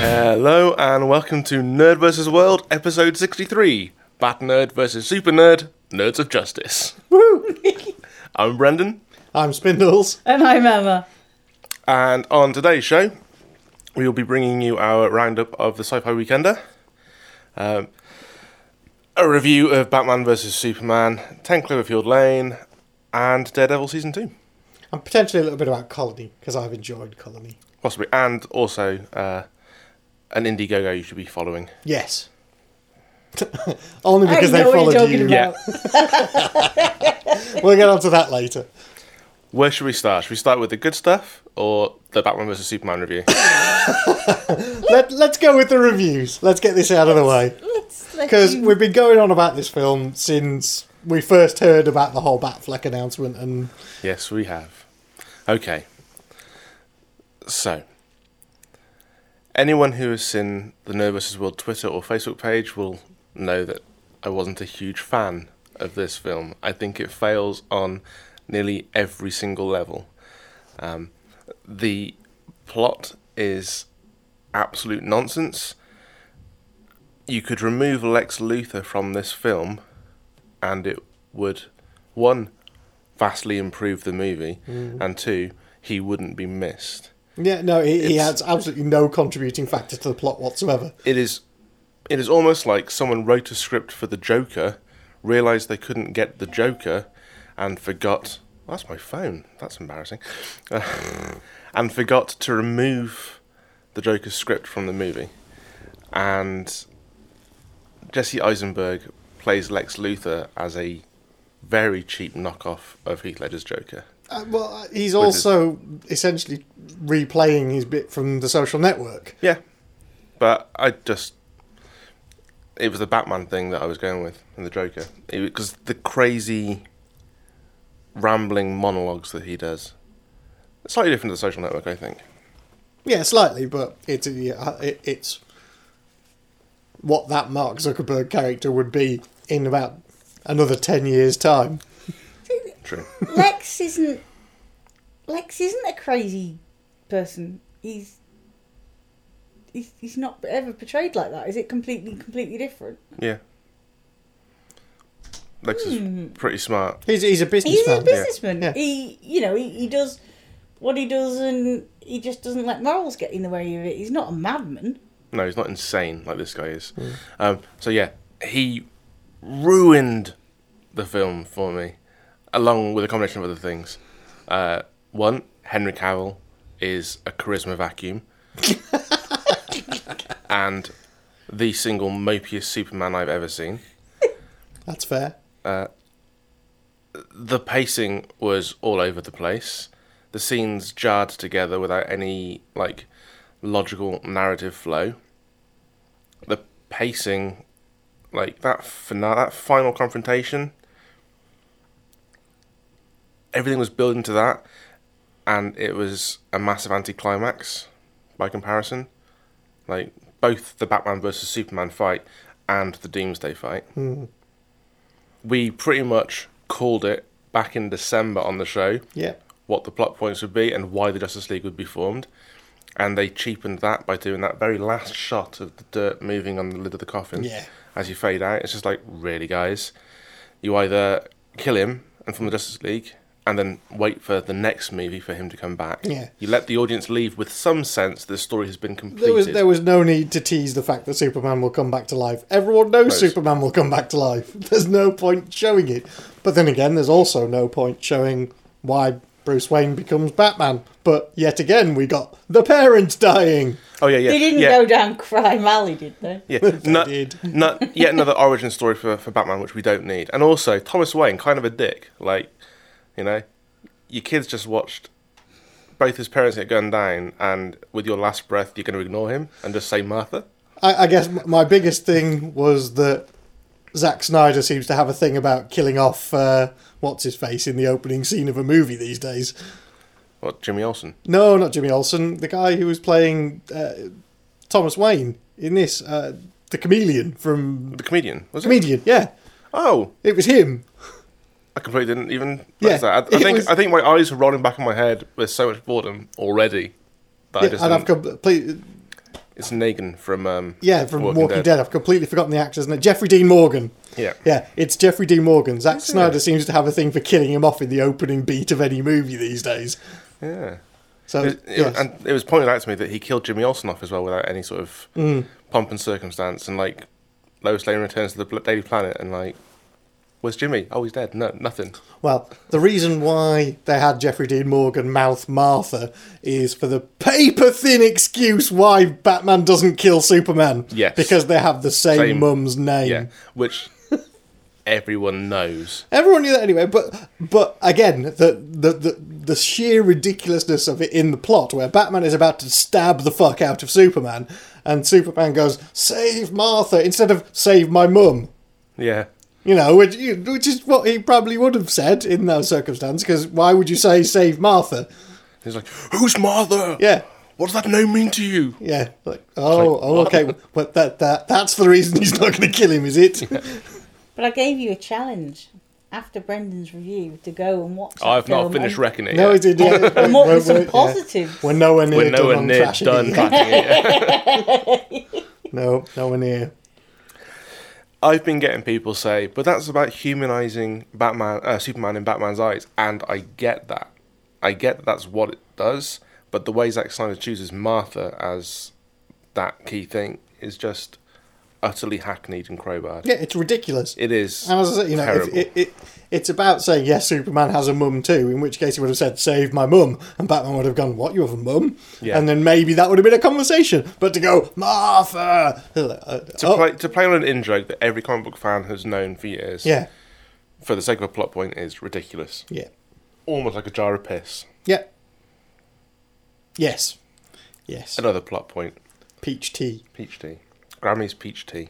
Hello and welcome to Nerd vs. World, episode 63 Bat Nerd vs. Super Nerd, Nerds of Justice. Woo! I'm Brendan, I'm Spindles. And I'm Emma. and on today's show, we will be bringing you our roundup of the Sci Fi Weekender, um, a review of Batman vs. Superman, 10 Cloverfield Lane, and Daredevil Season 2. And potentially a little bit about Colony, because I've enjoyed Colony. Possibly, and also uh, an Indiegogo you should be following. Yes. Only because I they know what followed you're talking you. about. We'll get onto that later. Where should we start? Should we start with the good stuff or the Batman vs. Superman review? Let, let's go with the reviews. Let's get this out of the way. Let's let Because you- we've been going on about this film since we first heard about the whole Batfleck announcement, and Yes, we have. Okay. So, anyone who has seen the Nerd vs. World Twitter or Facebook page will know that I wasn't a huge fan of this film. I think it fails on nearly every single level. Um, the plot is absolute nonsense. You could remove Lex Luthor from this film, and it would, one, vastly improve the movie, and two, he wouldn't be missed. yeah, no, he, he adds absolutely no contributing factor to the plot whatsoever. It is, it is almost like someone wrote a script for the Joker, realized they couldn't get the Joker, and forgot. That's my phone. That's embarrassing. and forgot to remove the Joker's script from the movie, and Jesse Eisenberg plays Lex Luthor as a very cheap knockoff of Heath Ledger's Joker. Uh, well, uh, he's his- also essentially replaying his bit from the social network. Yeah, but I just it was the Batman thing that I was going with and the Joker because the crazy rambling monologues that he does. It's slightly different to the Social Network, I think. Yeah, slightly, but it's yeah, it, it's what that Mark Zuckerberg character would be in about another ten years' time. True. Lex isn't Lex isn't a crazy person. He's he's, he's not ever portrayed like that. Is it completely completely different? Yeah. Lex is pretty smart. He's he's a businessman. He's businessman. a businessman. Yeah. He you know he, he does what he does and he just doesn't let morals get in the way of it. He's not a madman. No, he's not insane like this guy is. Um, so yeah, he ruined the film for me, along with a combination of other things. Uh, one, Henry Cavill is a charisma vacuum, and the single mopiest Superman I've ever seen. That's fair. The pacing was all over the place. The scenes jarred together without any like logical narrative flow. The pacing, like that fina- that final confrontation, everything was building to that, and it was a massive anticlimax by comparison. Like both the Batman versus Superman fight and the Doomsday fight hmm. We pretty much called it back in December on the show Yeah. what the plot points would be and why the Justice League would be formed. And they cheapened that by doing that very last shot of the dirt moving on the lid of the coffin Yeah. as you fade out. It's just like, really, guys? You either kill him and from the Justice League and then wait for the next movie for him to come back. Yeah. You let the audience leave with some sense that the story has been completed. There was there was no need to tease the fact that Superman will come back to life. Everyone knows Knows. Superman will come back to life. There's no point showing it. But then again, there's also no point showing why Bruce Wayne becomes Batman. But yet again, we got the parents dying. oh, yeah, yeah. They didn't yeah. go down crime alley, did they? Yeah, not, did. not yet another origin story for, for Batman, which we don't need. And also, Thomas Wayne, kind of a dick. Like, you know, your kids just watched both his parents get gunned down, and with your last breath, you're going to ignore him and just say Martha. I, I guess my biggest thing was that Zack Snyder seems to have a thing about killing off uh, what's his face in the opening scene of a movie these days. What, Jimmy Olsen? No, not Jimmy Olsen. The guy who was playing uh, Thomas Wayne in this. Uh, the chameleon from The comedian was it? comedian. Yeah, Oh, it was him. I completely didn't even Yeah, that. I, I think was- I think my eyes were rolling back in my head with so much boredom already. That I Yeah, just and I've completely it's Negan from um, yeah from Walking, Walking Dead. Dead. I've completely forgotten the actor's name. Jeffrey Dean Morgan. Yeah. Yeah, it's Jeffrey Dean Morgan. Zack it? Snyder seems to have a thing for killing him off in the opening beat of any movie these days. Yeah. So It, it- yes. And it was pointed out to me that he killed Jimmy Olsen off as well without any sort of Mm. pomp and circumstance. And like Lois Lane returns to the Daily Planet and like, where's Jimmy? Oh, he's dead. No, nothing. Well, the reason why they had Jeffrey Dean Morgan mouth Martha is for the paper thin excuse why Batman doesn't kill Superman. Yes. Because they have the same, Same- mum's name. Yeah. Which everyone knows. Everyone knew that anyway, but but again, the, the the the sheer ridiculousness of it in the plot, where Batman is about to stab the fuck out of Superman, and Superman goes, "Save Martha" instead of "Save my mum." Yeah. You know, which which is what he probably would have said in those circumstances. Because why would you say "Save Martha"? He's like, who's Martha? Yeah, What does that name mean to you? yeah. Like, oh, like, oh, oh okay. But that that that's the reason he's not going to kill him, is it? But I gave you a challenge after Brendan's review to go and watch. I've not film finished and, wrecking it no, yet. he did. Yeah. and what were some We're- yeah. positives? We're nowhere near We're nowhere on near trashing done it. cracking it. No, nowhere near. I've been getting people say, but that's about humanizing Batman, uh, Superman in Batman's eyes, and I get that. I get that that's what it does, but the way Zack Snyder chooses Martha as that key thing is just utterly hackneyed and crowbarred. Yeah, it's ridiculous. It is. And as I say, you know, if it, it, it's about saying yes, Superman has a mum too. In which case, he would have said, "Save my mum," and Batman would have gone, "What? You have a mum?" Yeah. And then maybe that would have been a conversation. But to go, Martha, uh, to oh, play to play on an in joke that every comic book fan has known for years, yeah, for the sake of a plot point, is ridiculous. yeah, Almost like a jar of piss. yeah, yes, yes. Another plot point. Peach tea. Peach tea. Grammy's peach tea.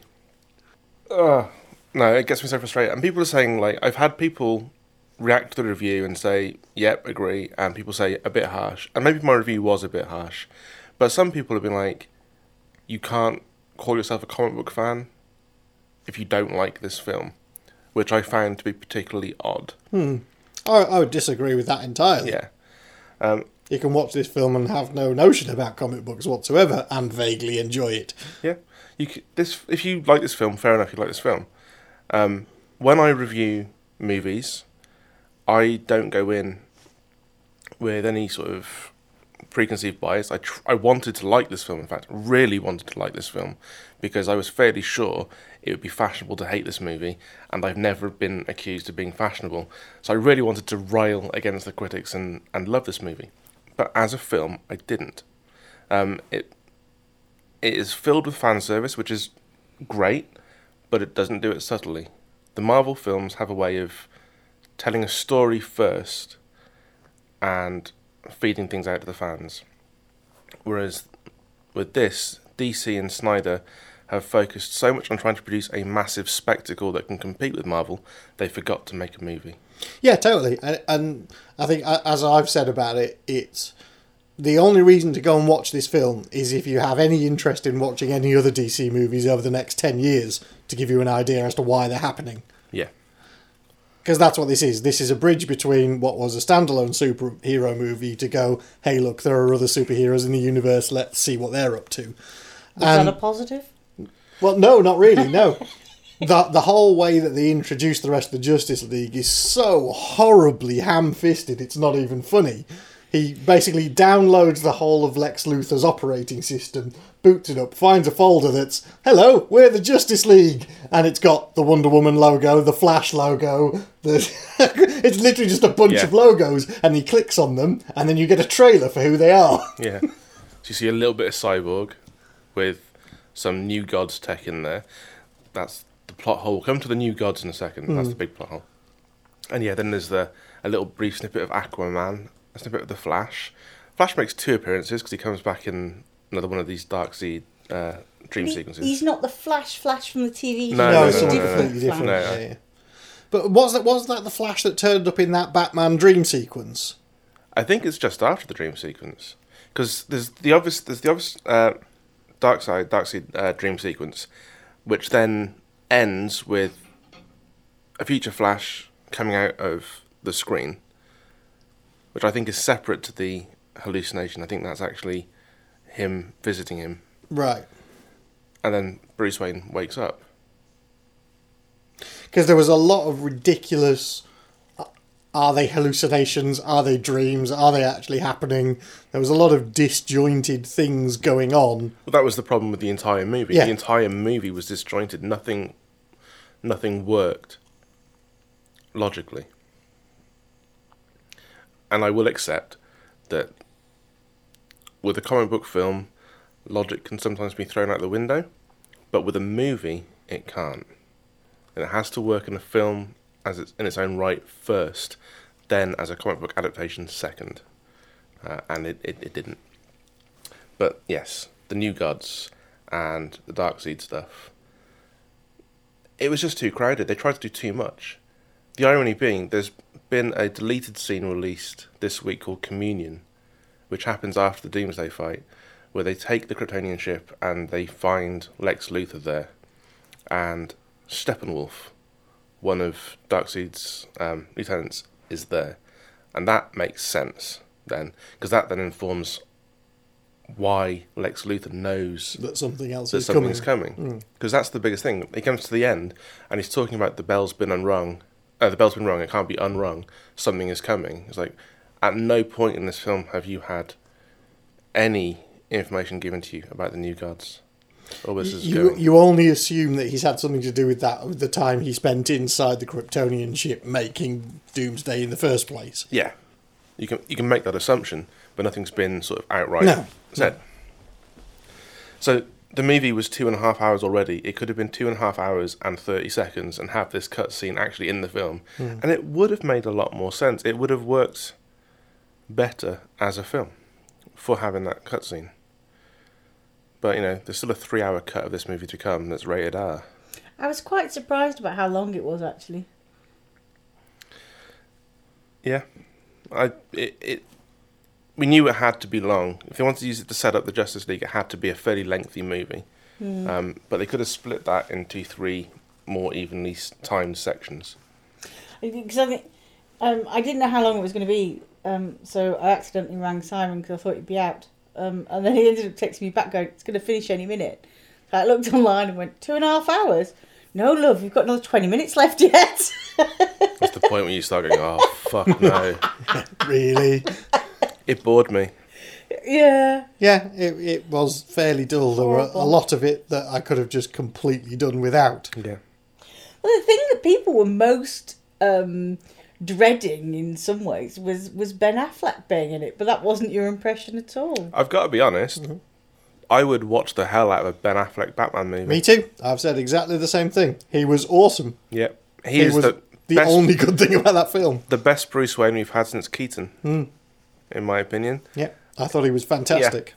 Ugh. No, it gets me so frustrated. And people are saying, like, I've had people react to the review and say, yep, agree. And people say, a bit harsh. And maybe my review was a bit harsh. But some people have been like, you can't call yourself a comic book fan if you don't like this film. Which I found to be particularly odd. I, I would disagree with that entirely. Yeah. Um, You can watch this film and have no notion about comic books whatsoever, and vaguely enjoy it. Yeah, you c this if you like this film, fair enough. You like this film. Um, when I review movies, I don't go in with any sort of preconceived bias. I tr- I wanted to like this film. In fact, really wanted to like this film because I was fairly sure it would be fashionable to hate this movie, and I've never been accused of being fashionable. So I really wanted to rail against the critics and and love this movie. But as a film, I didn't. Um, it it is filled with fan service, which is great, but it doesn't do it subtly. The Marvel films have a way of telling a story first and feeding things out to the fans. Whereas with this, DC and Snyder have focused so much on trying to produce a massive spectacle that can compete with Marvel, they forgot to make a movie. Yeah, totally. And, and I think, as I've said about it, it's the only reason to go and watch this film is if you have any interest in watching any other DC movies over the next 10 years to give you an idea as to why they're happening. Yeah. Because that's what this is. This is a bridge between what was a standalone superhero movie to go, hey, look, there are other superheroes in the universe, let's see what they're up to. Was And- that a positive? Well, no, not really. No, the the whole way that they introduce the rest of the Justice League is so horribly ham-fisted. It's not even funny. He basically downloads the whole of Lex Luthor's operating system, boots it up, finds a folder that's "Hello, we're the Justice League," and it's got the Wonder Woman logo, the Flash logo. The it's literally just a bunch Yeah. of logos, and he clicks on them, and then you get a trailer for who they are. Yeah. so you see a little bit of cyborg with some new gods tech in there. That's the plot hole. We'll come to the new gods in a second. That's hmm. the big plot hole. And yeah, then there's the a little brief snippet of Aquaman, a snippet of the Flash. Flash makes two appearances because he comes back in another one of these Darkseid uh, dream He- sequences. he's not the Flash Flash from the TV show. No, No, no, it's no, all no, no, completely different. No. yeah, yeah. But was that was that the Flash that turned up in that Batman dream sequence? I think it's just after the dream sequence because there's the obvious there's the obvious uh, Darkseid dark side uh, dream sequence which then ends with a future flash coming out of the screen, which I think is separate to the hallucination. I think that's actually him visiting him, Right. and then Bruce Wayne wakes up. Because there was a lot of ridiculous. uh, Are they hallucinations? Are they dreams? Are they actually happening? There was a lot of disjointed things going on. Well, that was the problem with the entire movie. Yeah. The entire movie was disjointed. Nothing, nothing worked logically. And I will accept that with a comic book film, logic can sometimes be thrown out the window, but with a movie, it can't. And it has to work in a film as it's in its own right first, then as a comic book adaptation second. Uh, and it, it, it didn't. But yes, the New Gods and the Darkseid stuff. It was just too crowded. They tried to do too much. The irony being, there's been a deleted scene released this week called Communion, which happens after the Doomsday fight, where they take the Kryptonian ship and they find Lex Luthor there, and Steppenwolf, one of Darkseid's um, lieutenants, is there, and that makes sense then, because that then informs why Lex Luthor knows That something else that is coming. something's coming. Because that's the biggest thing. He comes to the end and he's talking about the bell's been unrung. Uh, the bell's been rung. It can't be unrung. Something is coming. It's like at no point in this film have you had any information given to you about the new gods. This is You, going. you only assume that he's had something to do with that with the time he spent inside the Kryptonian ship making Doomsday in the first place. Yeah, you can you can make that assumption, but nothing's been sort of outright No, said. So the movie was two and a half hours already. It could have been two and a half hours and thirty seconds, and have this cutscene actually in the film, hmm. and it would have made a lot more sense. It would have worked better as a film for having that cutscene. But you know, there's still a three-hour cut of this movie to come that's rated R. I was quite surprised about how long it was actually. Yeah, I it, it we knew it had to be long. If they wanted to use it to set up the Justice League, it had to be a fairly lengthy movie. Um, but they could have split that into three more evenly timed sections. Because I think um, I didn't know how long it was going to be, um, so I accidentally rang Simon because I thought he'd be out, um, and then he ended up texting me back going, "It's going to finish any minute." So I looked online and went two and a half hours. No, love, we've got another twenty minutes left yet. That's the point when you start going, "Oh fuck no!" Really? It bored me. yeah, yeah, it, it was fairly dull. There were a lot of it that I could have just completely done without. Yeah, well, the thing that people were most um, dreading in some ways was was Ben Affleck being in it, but that wasn't your impression at all. I've got to be honest. I would watch the hell out of a Ben Affleck Batman movie. Me too. I've said exactly the same thing. He was awesome. Yep, he, He is was the, the best, only good thing about that film. the best Bruce Wayne we've had since Keaton, in my opinion. Yeah, I thought he was fantastic.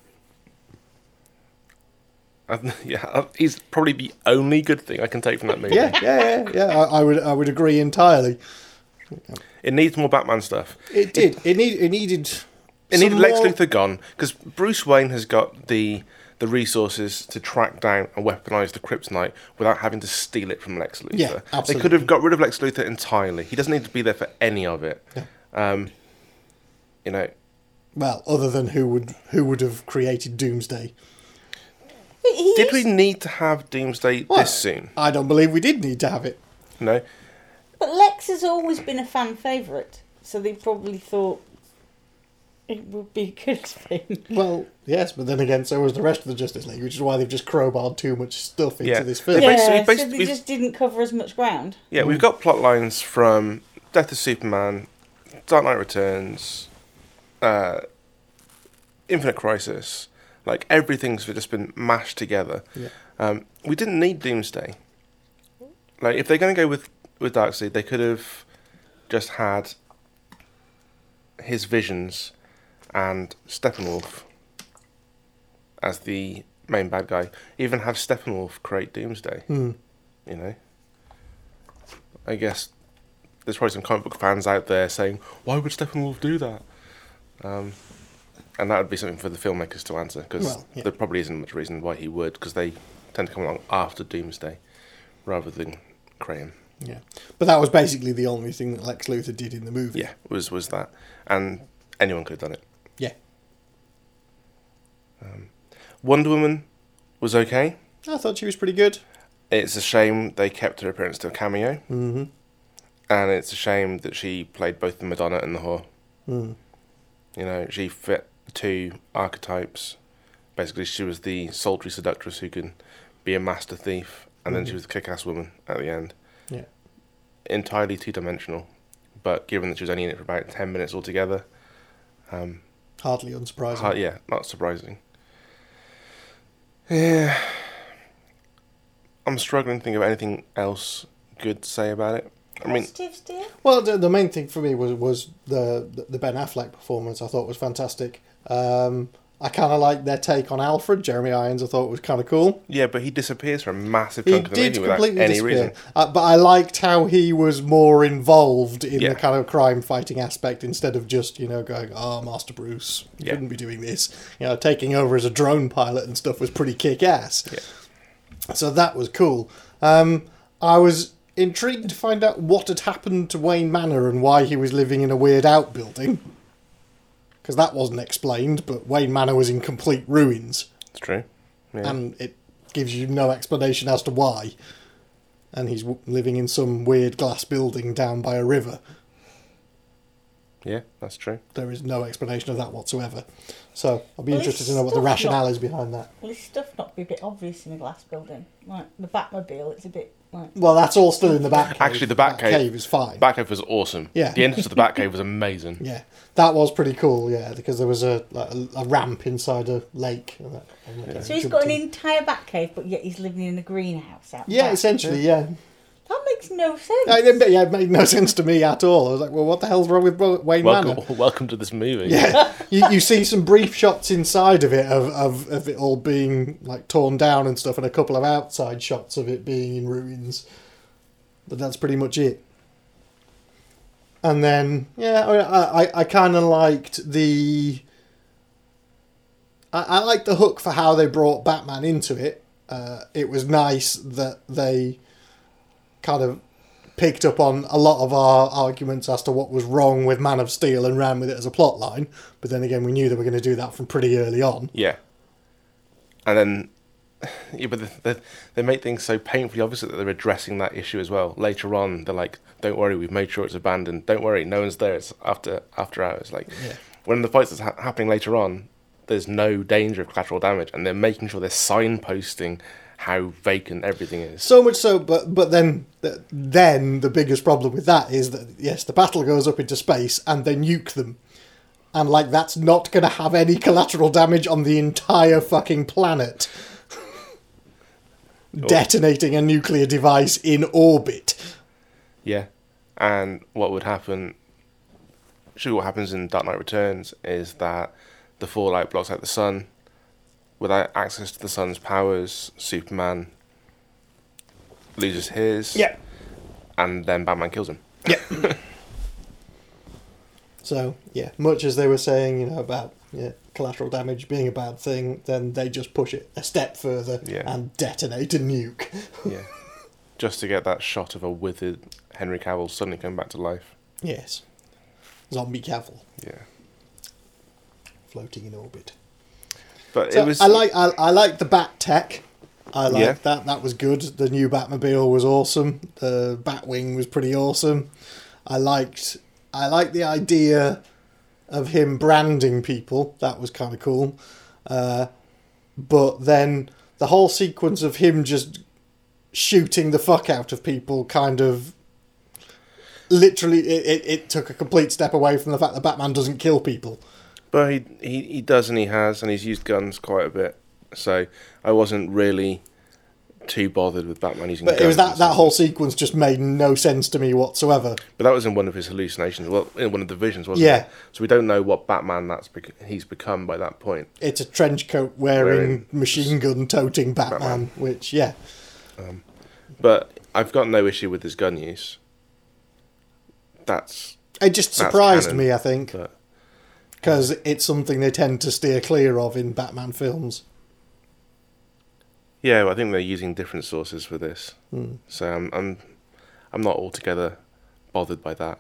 I- yeah, he's probably the only good thing I can take from that movie. Yeah, yeah, yeah, yeah. I, I would, I would agree entirely. It needs more Batman stuff. It did. It need, it needed. It needed Lex more- Luthor gone because Bruce Wayne has got the the resources to track down and weaponize the Kryptonite without having to steal it from Lex Luthor. Yeah, absolutely. They could have got rid of Lex Luthor entirely. He doesn't need to be there for any of it. Yeah. Um, you know, Well, other than who would who would have created Doomsday? He- he did we need to have Doomsday Well, this soon? I don't believe we did need to have it. No. But Lex has always been a fan favourite, so they probably thought it would be a good thing. Well, yes, but then again, so was the rest of the Justice League, which is why they've just crowbarred too much stuff into Yeah. this film. Yeah, basically- so basically- they just didn't cover as much ground. Yeah, we've mm. got plot lines from Death of Superman, Dark Knight Returns, uh, Infinite Crisis. Like everything's just been mashed together. Yeah. Um, we didn't need Doomsday. Like if they're going to go with with Darkseid, they could have just had his visions and Steppenwolf as the main bad guy. Even have Steppenwolf create Doomsday. Hmm. You know. I guess there's probably some comic book fans out there saying, "Why would Steppenwolf do that?" Um, and that would be something for the filmmakers to answer because Well, yeah. there probably isn't much reason why he would because they tend to come along after Doomsday, rather than Graham. Yeah, but that was basically the only thing that Lex Luthor did in the movie. Yeah, was was that, and anyone could have done it. yeah. Wonder Woman was okay. I thought she was pretty good. It's a shame they kept her appearance to a cameo, Mm-hmm. and it's a shame that she played both the Madonna and the whore. Mm. You know, she fit two archetypes. Basically, she was the sultry seductress who can be a master thief, and then she Mhm. was the kick-ass woman at the end. Yeah. Entirely two-dimensional, but given that she was only in it for about ten minutes altogether, um, Hardly unsurprising. hard, yeah, not surprising. Yeah, I'm struggling to think of anything else good to say about it. I mean, Positives, dear. Well, the, the main thing for me was was the the Ben Affleck performance. I thought was fantastic. Um, I kind of liked their take on Alfred. Jeremy Irons, I thought was kind of cool. yeah, but he disappears for a massive He chunk of the did movie without completely any disappear, reason. uh, but I liked how he was more involved in Yeah. the kind of crime fighting aspect instead of just you know going, "Oh, Master Bruce, you Yeah. shouldn't be doing this." You know, taking over as a drone pilot and stuff was pretty kick ass. Yeah. So that was cool. Um, I was intrigued to find out what had happened to Wayne Manor and why he was living in a weird outbuilding. Because that wasn't explained, but Wayne Manor was in complete ruins, It's true. Yeah. and it gives you no explanation as to why. And he's w- living in some weird glass building down by a river. yeah, that's true. There is no explanation of that whatsoever. So I'll be Well, interested to know what the stuff rationale not- is behind that. Well, this stuff not be a bit obvious in a glass building. Like the Batmobile, it's a bit like. Well, that's all still in the back. Cave. Actually, the Batcave is fine. The cave was awesome. Yeah. The entrance to the Batcave was amazing. Yeah, that was pretty cool. Yeah, because there was a like, a, a ramp inside a lake. And that, and that So he's got an entire Batcave, but yet he's living in a greenhouse out. Yeah, back. essentially, yeah. That makes no sense. Uh, it, yeah, it made no sense to me at all. I was like, well, what the hell's wrong with Bo- Wayne Manor? Welcome, welcome to this movie. Yeah, you, you see some brief shots inside of it of, of, of it all being like torn down and stuff, and a couple of outside shots of it being in ruins. But that's pretty much it. And then, yeah, I I, I kind of liked the. I, I liked the hook for how they brought Batman into it. Uh, it was nice that they kind of picked up on a lot of our arguments as to what was wrong with Man of Steel and ran with it as a plot line. But then again, we knew they were going to do that from pretty early on. Yeah. And then, yeah, but they, they, they make things so painfully obvious that they're addressing that issue as well. Later on, they're like, "Don't worry, we've made sure it's abandoned. Don't worry, no one's there. It's after after hours." Like Yeah. when the fights that's ha- happening later on, there's no danger of collateral damage, and they're making sure they're signposting how vacant everything is. So much so, but but then then the biggest problem with that is that yes, the battle goes up into space and they nuke them, and like that's not going to have any collateral damage on the entire fucking planet. Oh. Detonating a nuclear device in orbit. Yeah, and what would happen? Sure, what happens in Dark Knight Returns is that the fallout blocks out the sun. Without access to the sun's powers, Superman loses his. Yeah. And then Batman kills him. Yeah. so yeah, much as they were saying, you know, about yeah, collateral damage being a bad thing, then they just push it a step further Yeah. and detonate a nuke. Yeah. Just to get that shot of a withered Henry Cavill suddenly coming back to life. yes, zombie Cavill Yeah. floating in orbit. But So it was. I like I, I like the bat tech. I like Yeah. that. That was good. The new Batmobile was awesome. The Batwing was pretty awesome. I liked I liked the idea of him branding people. That was kind of cool. Uh, but then the whole sequence of him just shooting the fuck out of people kind of literally it, it, it took a complete step away from the fact that Batman doesn't kill people. But he, he he does and he has and he's used guns quite a bit. So I wasn't really too bothered with Batman using But guns. it was that, that whole sequence just made no sense to me whatsoever. But that was in one of his hallucinations. Well, in one of the visions, wasn't Yeah. it? So we don't know what Batman that's bec- he's become by that point. It's a trench coat wearing, Wearing- machine gun toting Batman, Batman. which, yeah. Um, but I've got no issue with his gun use. That's It just surprised canon. me, I think, but because it's something they tend to steer clear of in Batman films. Yeah, well, I think they're using different sources for this, Hmm. so I'm I'm I'm not altogether bothered by that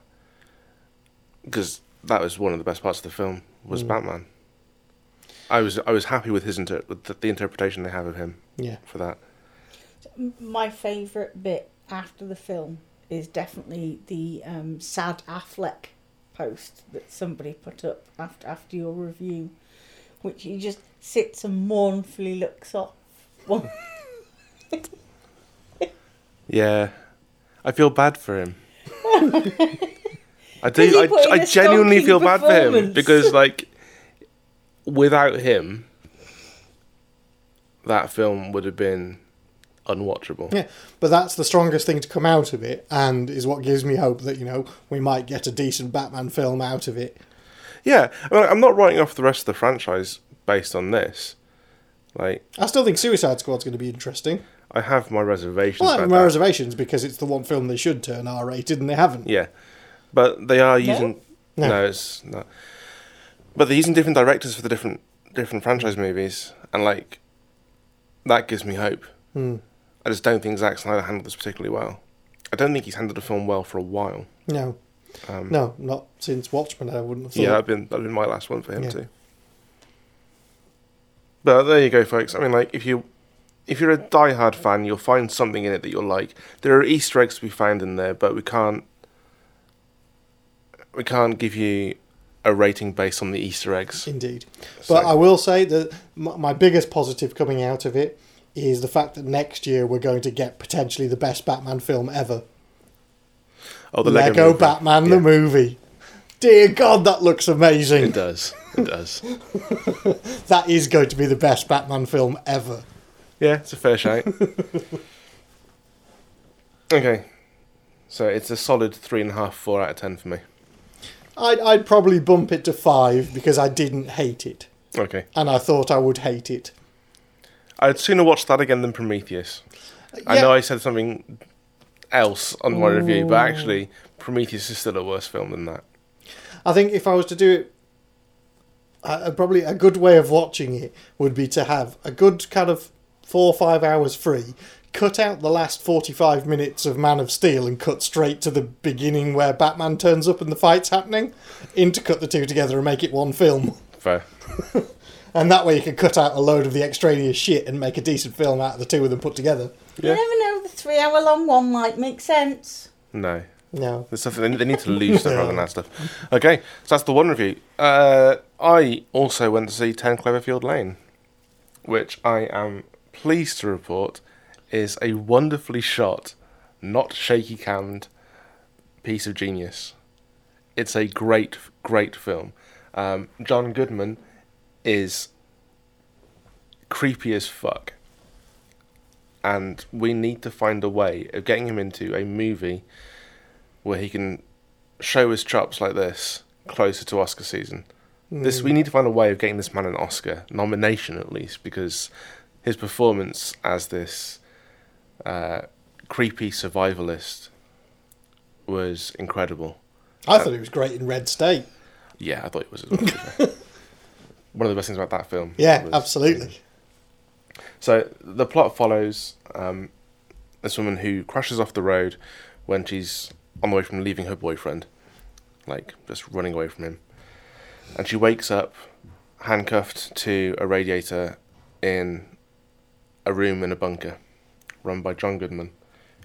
because that was one of the best parts of the film was Mm. Batman. I was I was happy with his inter- with the, the interpretation they have of him Yeah. for that. My favourite bit after the film is definitely the um, sad Affleck post that somebody put up after after your review, which he just sits and mournfully looks off. Yeah, I feel bad for him. I do. I, I genuinely feel bad for him because, like, without him, that film would have been unwatchable. Yeah, but that's the strongest thing to come out of it, and is what gives me hope that you know we might get a decent Batman film out of it. Yeah, I mean, I'm not writing off the rest of the franchise based on this. Like, I still think Suicide Squad's going to be interesting. I have my reservations. Well, I have my that. reservations because it's the one film they should turn R-rated, and they haven't. Yeah, but they are using. No. No, it's not. But they're using different directors for the different different franchise movies, and like that gives me hope. Hmm. I just don't think Zack Snyder handled this particularly well. I don't think he's handled a film well for a while. No, Um, no, not since Watchmen. I wouldn't have thought. Yeah, that'd been that'd been my last one for him Yeah. too. But there you go, folks. I mean, like if you if you're a die-hard fan, you'll find something in it that you'll like. There are Easter eggs to be found in there, but we can't we can't give you a rating based on the Easter eggs. Indeed. So- But I will say that my biggest positive coming out of it is the fact that next year we're going to get potentially the best Batman film ever. oh, the Lego, movie. Batman Yeah. the movie. Dear God, that looks amazing. It does. It does. That is going to be the best Batman film ever. Yeah, it's a fair shout. okay, so it's a solid three and a half, four out of ten for me. I'd, I'd probably bump it to five because I didn't hate it. Okay, And I thought I would hate it. I'd sooner watch that again than Prometheus. I know I said something else on my review, but actually, Prometheus is still a worse film than that. I think if I was to do it, uh, probably a good way of watching it would be to have a good kind of four or five hours free, cut out the last 45 minutes of Man of Steel and cut straight to the beginning where Batman turns up and the fight's happening, intercut the two together and make it one film. Fair. And that way you can cut out a load of the extraneous shit and make a decent film out of the two of them put together. Yeah. You never know, the three hour long one might make sense. No. No. There's something they need, they need to lose stuff rather than that stuff. Okay, so that's the one review. Uh, I also went to see Ten Cloverfield Lane, which I am pleased to report is a wonderfully shot, not shaky cammed piece of genius. It's a great, great film. Um, John Goodman is creepy as fuck. And we need to find a way of getting him into a movie where he can show his chops like this closer to Oscar season. This we need to find a way of getting this man an Oscar nomination at least because his performance as this uh, creepy survivalist was incredible. I thought it was great in Red State. Yeah, I thought it was as well. to be fair. One of the best things about that film. Yeah, was- absolutely. So the plot follows um, this woman who crashes off the road when she's on the way from leaving her boyfriend, like just running away from him, and she wakes up handcuffed to a radiator in a room in a bunker, run by John Goodman,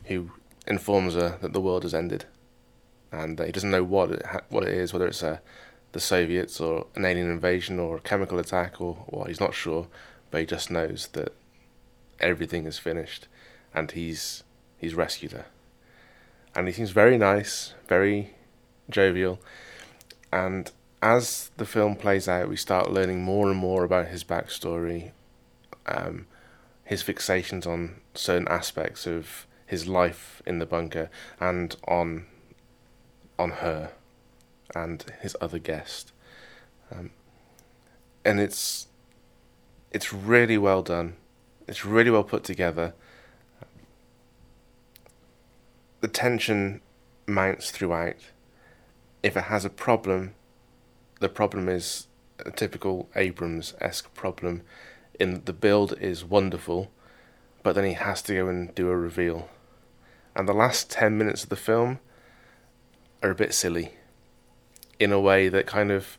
who informs her that the world has ended, and he doesn't know what it ha- what it is, whether it's uh, the Soviets or an alien invasion or a chemical attack or what. He's not sure, but he just knows that everything is finished, and he's he's rescued her, and he seems very nice, very jovial, and as the film plays out, we start learning more and more about his backstory, um, his fixations on certain aspects of his life in the bunker, and on on her, and his other guest, um, and it's it's really well done. It's really well put together. The tension mounts throughout. If it has a problem, the problem is a typical Abrams esque problem. In the build is wonderful, but then he has to go and do a reveal. And the last 10 minutes of the film are a bit silly in a way that kind of.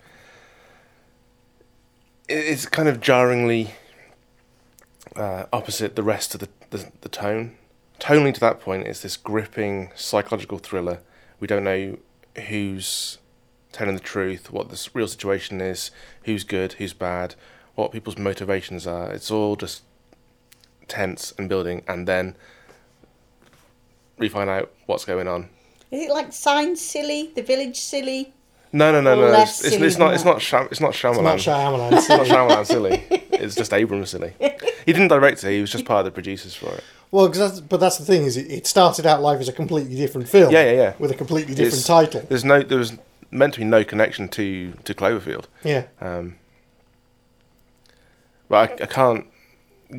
It's kind of jarringly uh, opposite the rest of the, the, the tone. Tonally, to that point, it's this gripping psychological thriller. We don't know who's telling the truth, what the real situation is, who's good, who's bad, what people's motivations are. It's all just tense and building, and then we find out what's going on. Is it like Signs silly, The Village silly? No, no, no, no. less It's, it's, it's not. It's not. Sham, it's not Shyamalan. It's not Shyamalan. It's not Shyamalan silly. It's just Abrams silly. He didn't direct it. He was just part of the producers for it. Well, cause that's, but that's the thing is, it, it started out life as a completely different film. Yeah, yeah, yeah. With a completely different It's- title. There's no. There was meant to be no connection to to Cloverfield. Yeah. Um, but I, I can't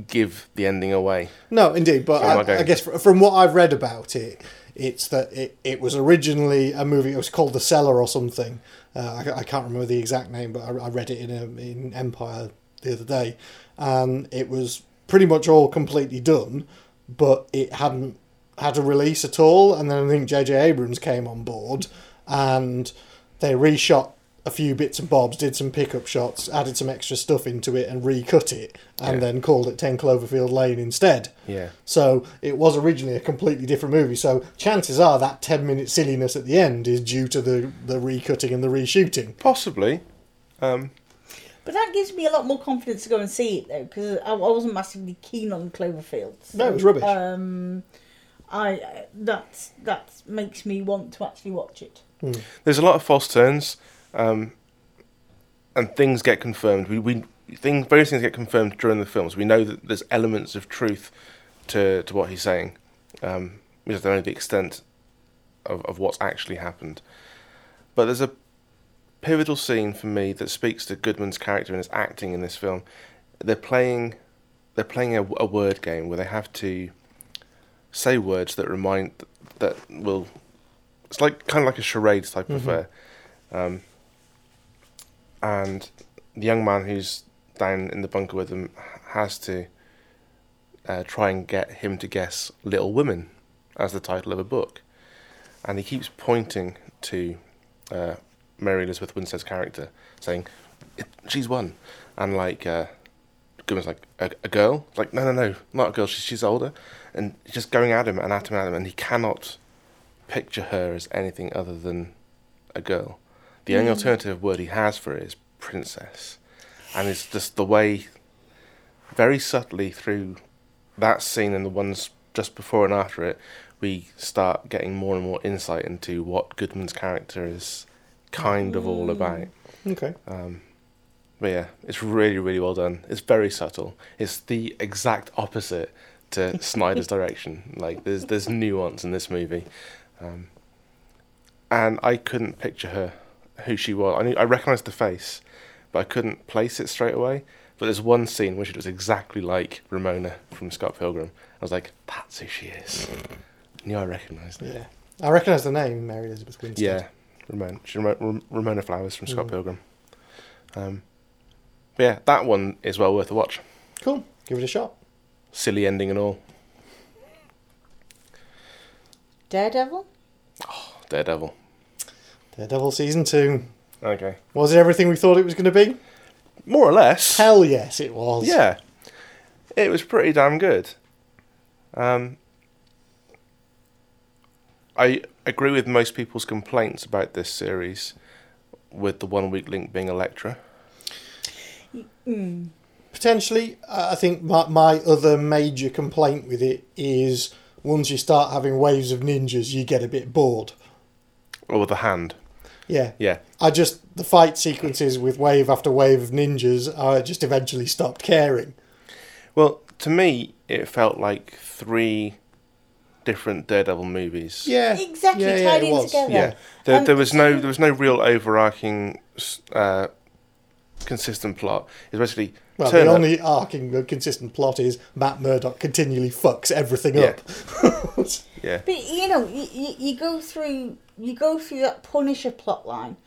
give the ending away. No, indeed. But I, I guess from what I've read about it, it's that it, it was originally a movie. It was called The Cellar or something. Uh, I, I can't remember the exact name, but I, I read it in a, in Empire the other day, and it was pretty much all completely done, but it hadn't had a release at all. And then I think J.J. Abrams came on board, and they reshot a few bits and bobs, did some pickup shots, added some extra stuff into it, and recut it, and Yeah. then called it Ten Cloverfield Lane instead. Yeah. So it was originally a completely different movie. So chances are that ten minute silliness at the end is due to the the recutting and the reshooting. Possibly. Um, But that gives me a lot more confidence to go and see it though, because I, I wasn't massively keen on Cloverfield. No, it was rubbish. Um, I that that makes me want to actually watch it. there's a lot of false turns, um, and things get confirmed. We we things various things get confirmed during the films. We know that there's elements of truth to to what he's saying. Um, we just don't know the extent of of what's actually happened. But there's a pivotal scene for me that speaks to Goodman's character and his acting in this film. They're playing they're playing a, a word game where they have to say words that remind that will it's like kind of like a charades type of Mhm. affair. Um, and the young man who's down in the bunker with him has to uh, try and get him to guess Little Women as the title of a book. And he keeps pointing to uh, Mary Elizabeth Winstead's character, saying, She's one. And like, uh, Goodman's like, a, a girl? Like, no, no, no, not a girl, she's, she's older. And just going at him and at him and at him, and he cannot picture her as anything other than a girl. The only Mm. alternative word he has for it is princess. And it's just the way, very subtly through that scene and the ones just before and after it, we start getting more and more insight into what Goodman's character is kind of all Mm. about. Okay. Um, but yeah, it's really, really well done. It's very subtle. It's the exact opposite to Snyder's direction. Like there's there's nuance in this movie, um, and I couldn't picture her, who she was. I knew I recognised the face, but I couldn't place it straight away. But there's one scene which it was exactly like Ramona from Scott Pilgrim. I was like, that's who she is. knew I recognised it. Yeah. I recognise the name Mary Elizabeth Winstead. Yeah, Ramona, she's Ramona Flowers from Scott Mm. Pilgrim. Um, but yeah, that one is well worth a watch. Cool. Give it a shot. Silly ending and all. Daredevil. Oh, Daredevil. Daredevil season two. Okay. Was it everything we thought it was going to be? More or less. Hell yes, it was. Yeah. It was pretty damn good. Um, I agree with most people's complaints about this series, with the one weak link being Elektra. Mm. Potentially, I think my, my other major complaint with it is once you start having waves of ninjas, you get a bit bored. Or with the hand. Yeah. Yeah. I just, the fight sequences with wave after wave of ninjas, I just eventually stopped caring. Well, to me, it felt like three different Daredevil movies. Yeah. Exactly, Yeah, yeah, tied it in was. together. Yeah, there, Um, there was no there was no real overarching uh, consistent plot. It's basically Well, turn the only arcing consistent plot is Matt Murdock continually fucks everything Yeah. up. yeah But you know, you, you, you go through you go through that Punisher plot line,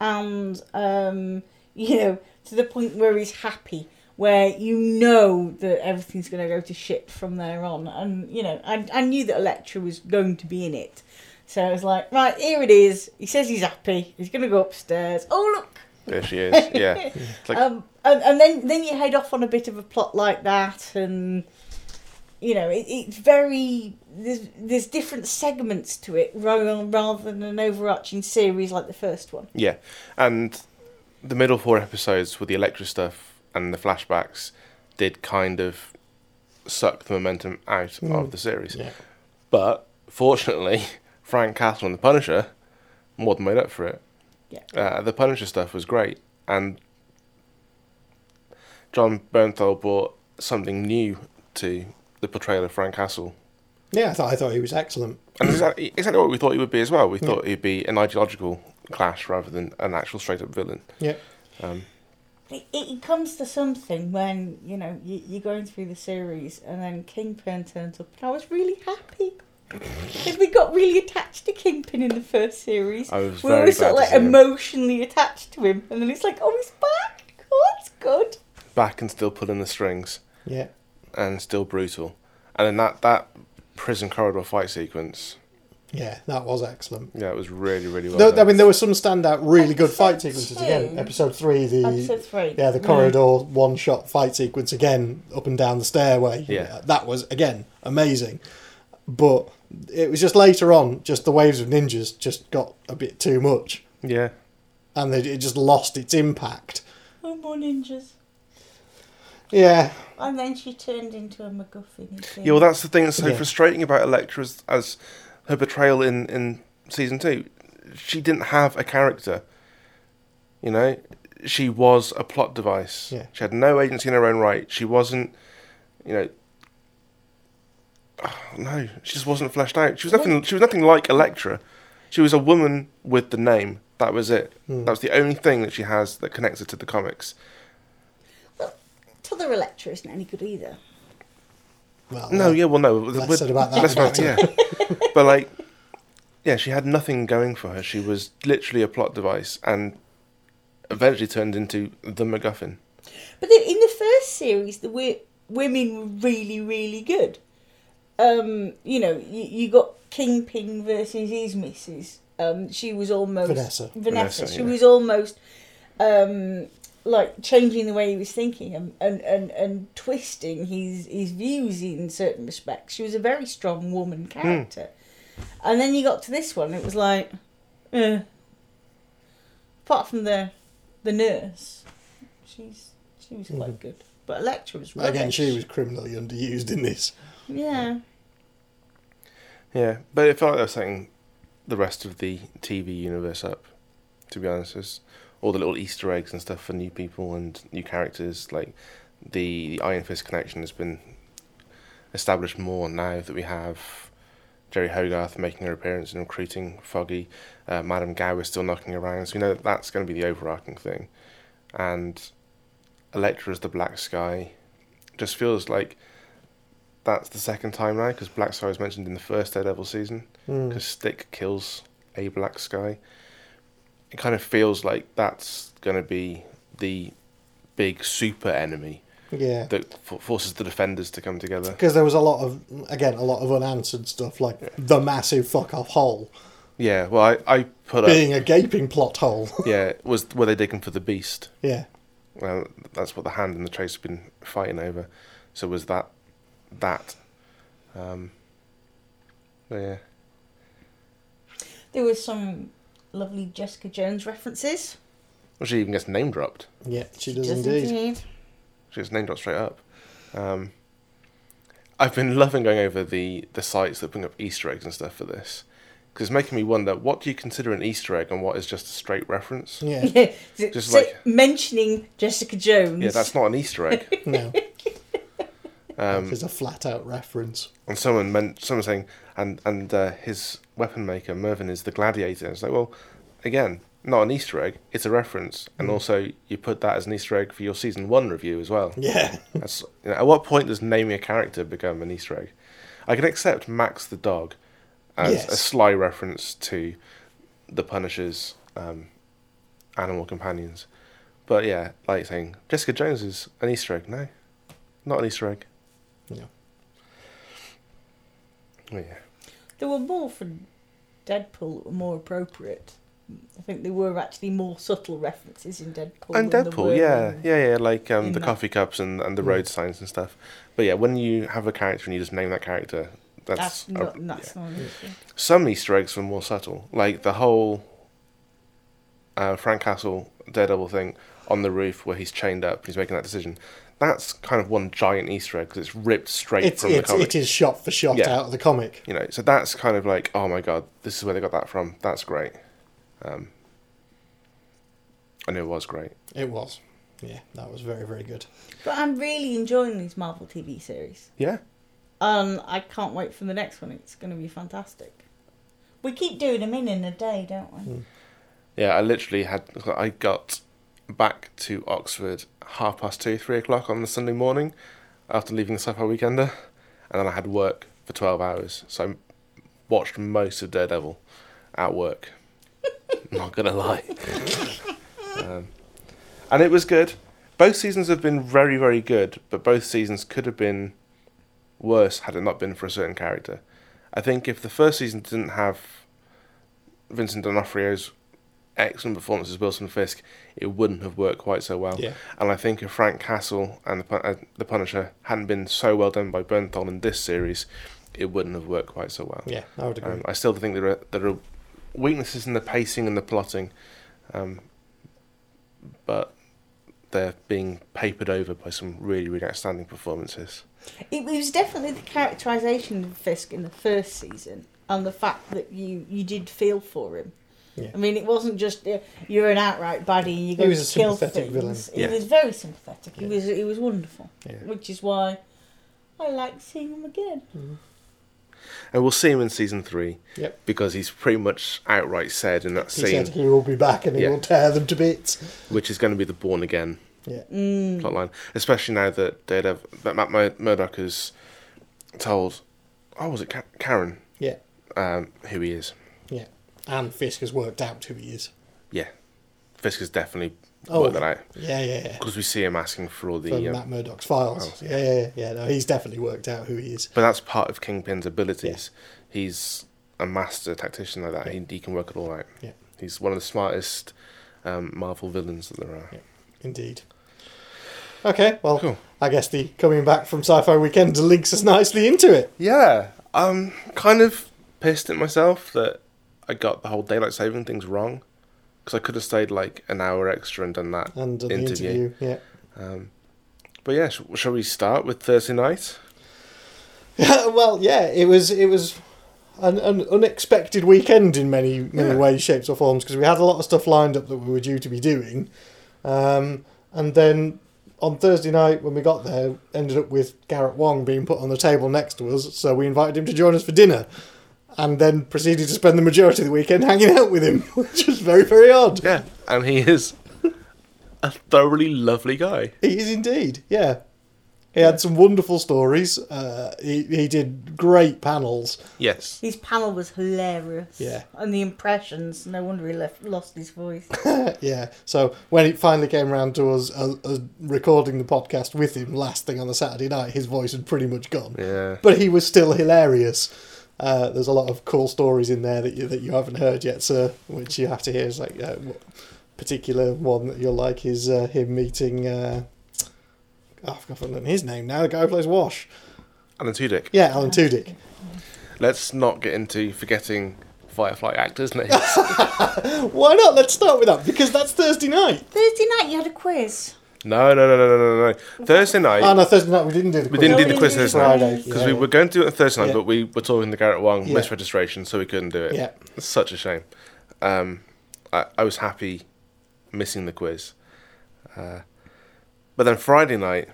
and um, you know to the point where he's happy where you know that everything's going to go to shit from there on. And, you know, I, I knew that Elektra was going to be in it. So I was like, right, here it is. He says he's happy. He's going to go upstairs. Oh, look. There she is. Yeah. It's like, Um, and, and then, then you head off on a bit of a plot like that. And, you know, it, it's very. There's, there's different segments to it rather, rather than an overarching series like the first one. yeah. And the middle four episodes with the Elektra stuff and the flashbacks did kind of suck the momentum out of the series. Yeah. But fortunately, Frank Castle and the Punisher more than made up for it. Yeah. Uh, the Punisher stuff was great, and Jon Bernthal brought something new to the portrayal of Frank Castle. Yeah, I thought I thought he was excellent. And exactly, exactly what we thought he would be as well. We thought he'd be an ideological clash rather than an actual straight up villain. Yeah. Um, It, it comes to something when you know you, you're going through the series and then Kingpin turns up and I was really happy because we got really attached to Kingpin in the first series. I was we very were sort of like see him. emotionally attached to him, and then it's like, oh, he's back. Oh, that's good. back and still pulling the strings Yeah. and still brutal. And then that, that prison corridor fight sequence, Yeah, that was excellent. yeah, it was really, really well Though, I mean, there were some standout, really good fight sequences two. again. Episode three, the Episode three. yeah, the Mm. corridor one-shot fight sequence again, up and down the stairway. Yeah. that was again amazing. But it was just later on, just the waves of ninjas just got a bit too much, yeah. and they, it just lost its impact. Oh, more ninjas. Yeah, And then she turned into a MacGuffin. you. Yeah, well, that's the thing that's so Yeah. frustrating about Elektra as, as her portrayal in, in season two. She didn't have a character. You know, she was a plot device. Yeah. She had no agency in her own right. She wasn't, you know. no, she just wasn't fleshed out. She was nothing. She was nothing like Elektra. She was a woman with the name. That was it. Hmm. That was the only thing that she has that connects her to the comics. Well, T'other Elektra isn't any good either. well, No, uh, yeah, well, no. less with- said about that, less about- yeah. but like, yeah, she had nothing going for her. She was literally a plot device, and eventually turned into the MacGuffin. But in the first series, the women were really, really good. Um, you know, you, you got Kingpin versus his missus. Um, she was almost Vanessa. Vanessa. Vanessa, she yeah. was almost um, like changing the way he was thinking and, and, and, and twisting his his views in certain respects. She was a very strong woman character. And then you got to this one, it was like, eh. apart from the the nurse, she's she was quite good. But Elektra was rubbish. again, she was criminally underused in this. Yeah. Yeah, but it felt like they were setting the rest of the TV universe up. To be honest, there's all the little Easter eggs and stuff for new people and new characters. Like the, the Iron Fist connection has been established more now that we have Jeri Hogarth making her appearance and recruiting Foggy. Uh, Madame Gao is still knocking around, so we know that that's going to be the overarching thing. And Elektra as the Black Sky just feels like that's the second time now because Black Sky was mentioned in the first Daredevil season Mm. because Stick kills a Black Sky. It kind of feels like that's going to be the big super enemy Yeah, that f- forces the defenders to come together. because there was a lot of again a lot of unanswered stuff like the massive fuck off hole Yeah, well, I, I put up. being a gaping plot hole. Yeah, was were they digging for the beast? yeah, Well, that's what the hand and the Chaste have been fighting over. So was that that? Um, but yeah, There was some lovely Jessica Jones references. well, she even gets name dropped. yeah, she does Just indeed. She gets name dropped straight up. Um, I've been loving going over the the sites that bring up Easter eggs and stuff for this because it's making me wonder what do you consider an Easter egg and what is just a straight reference. Yeah, Yeah. Just so like- mentioning Jessica Jones. Yeah, that's not an Easter egg. no, Um, it's a flat out reference. and someone meant someone saying and and uh, his weapon maker Melvin is the gladiator. It's like well, again, not an Easter egg. It's a reference, and also you put that as an Easter egg for your season one review as well. Yeah, That's you know, at what point does naming a character become an Easter egg? I can accept Max the dog as a sly reference to the Punisher's um, animal companions, But yeah, like saying Jessica Jones is an Easter egg. No, not an Easter egg. Yeah. Oh, yeah. There were more from Deadpool that were more appropriate. I think there were actually more subtle references in Deadpool. and than Deadpool, yeah, in- yeah, yeah, like um, the that. coffee cups and, and the Mm. road signs and stuff. But yeah, when you have a character and you just name that character, that's, That's a- not. yeah. That's not an issue. some Easter eggs were more subtle, like the whole uh, Frank Castle Daredevil thing on the roof where he's chained up and he's making that decision. That's kind of one giant Easter egg because it's ripped straight It's, from the comic. it is shot for shot Yeah. out of the comic. You know, so that's kind of like, oh my god, this is where they got that from. That's great. Um, and it was great. It was. Yeah, that was very, very good. But I'm really enjoying these Marvel TV series. Yeah, And I can't wait for the next one. It's going to be fantastic. We keep doing them in in a day, don't we? Mm. yeah. I literally had. I got back to Oxford half past two, three o'clock on the Sunday morning after leaving the Sci-Fi Weekender, and then I had work for twelve hours. So I watched most of Daredevil at work. Not gonna lie. um, and it was good. Both seasons have been very, very good, but both seasons could have been worse had it not been for a certain character. I think if the first season didn't have Vincent D'Onofrio's excellent performance as Wilson Fisk, it wouldn't have worked quite so well. Yeah. And I think if Frank Castle and the, uh, the Punisher hadn't been so well done by Bernthal in this series, it wouldn't have worked quite so well. Yeah, I would agree. Um, I still think there are there are weaknesses in the pacing and the plotting, um, but they're being papered over by some really really outstanding performances. It, it was definitely the characterization of Fisk in the first season and the fact that you, you did feel for him. Yeah. I mean, it wasn't just uh, you're an outright baddie and you go He was to a kill sympathetic things. villain. He Yeah. was very sympathetic. He Yeah. was he was wonderful, Yeah. which is why I like seeing him again. And we'll see him in season three Yep. because he's pretty much outright said in that He scene, said he will be back and he Yeah. will tear them to bits. which is going to be the Born Again Yeah. Mm. plotline, especially now that Daredevil, that Matt Mur- Murdock has told, oh was it Ka- Karen, Yeah. um, who he is. Yeah. And Fisk has worked out who he is. Yeah, Fisk has definitely Oh, worked that out Yeah, yeah, yeah. because we see him asking for all the. From um, Matt Murdock's files. files, Yeah, yeah, yeah, yeah. No, he's definitely worked out who he is. But that's part of Kingpin's abilities. He's a master tactician like that. Yeah. He, he can work it all out. Yeah. He's one of the smartest um, Marvel villains that there are. Yeah. Indeed. Okay, well, Cool. I guess the coming back from Sci-Fi Weekend links us nicely into it. Yeah, I'm kind of pissed at myself that I got the whole daylight saving things wrong. Because I could have stayed like an hour extra and done that. And the Interview. interview, yeah. Um, but yeah, sh- shall we start with Thursday night? well, yeah, it was it was an, an unexpected weekend in many many Yeah. ways, shapes, or forms because we had a lot of stuff lined up that we were due to be doing, um, and then on Thursday night when we got there, ended up with Garrett Wang being put on the table next to us, so we invited him to join us for dinner. And then proceeded to spend the majority of the weekend hanging out with him, which was very, very odd. Yeah, and he is a thoroughly lovely guy. He is indeed, yeah. He had some wonderful stories. Uh, he, he did great panels. Yes. His panel was hilarious. Yeah. And the impressions, no wonder he left, lost his voice. yeah. So when it finally came round to us uh, uh, recording the podcast with him last thing on the Saturday night, his voice had pretty much gone. Yeah. But he was still hilarious. Uh, there's a lot of cool stories in there that you that you haven't heard yet, sir, which you have to hear. Is like uh, particular one that you'll like is uh, him meeting. Uh, oh, I've forgotten his name now. The guy who plays Wash. Alan Tudyk. Yeah, Alan Tudyk. Let's not get into forgetting Firefly actors' names. Why not? Let's start with that because that's Thursday night. Thursday night, you had a quiz. No, no, no, no, no, no, no. Thursday night. Oh no, Thursday night we didn't do the. We didn't No, do the quiz Thursday night because Yeah, we yeah. were going to do it on Thursday night, Yeah. but we were talking to Garrett Wang Yeah. misregistration, so we couldn't do it. Yeah. It's such a shame. Um, I, I was happy missing the quiz, uh, but then Friday night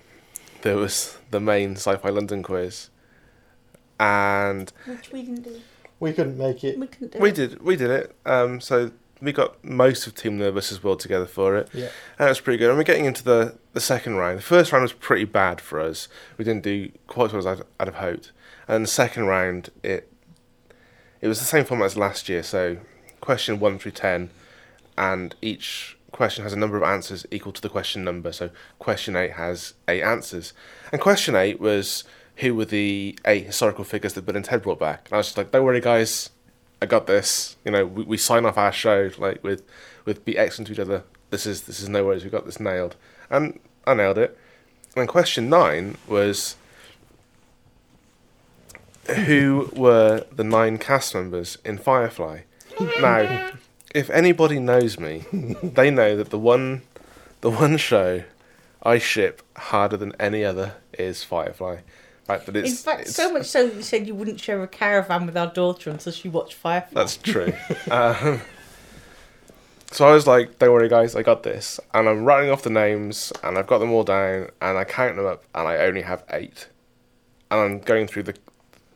there was the main Sci-Fi London quiz, and Which we didn't do. We couldn't make it. We couldn't do we it. did we did it. Um, so we got most of Team Nervous as well together for it. Yeah. And it was pretty good. And we're getting into the, the second round. The first round was pretty bad for us. We didn't do quite as well as I'd, I'd have hoped. And the second round, it it was the same format as last year. So question one through ten, and each question has a number of answers equal to the question number. So question eight has eight answers, and question eight was who were the eight historical figures that Bill and Ted brought back. And I was just like, don't worry, guys, I got this. You know, we, we sign off our show like with with be excellent to each other. This is this is no worries. We got this nailed, and I nailed it. And question nine was who were the nine cast members in Firefly? now, if anybody knows me, they know that the one, the one show I ship harder than any other is Firefly. Right, but it's In fact, it's- so much so that you said you wouldn't share a caravan with our daughter until she watched Firefly. That's true. um, so I was like, "Don't worry, guys, I got this." And I'm writing off the names, and I've got them all down, and I count them up, and I only have eight. And I'm going through the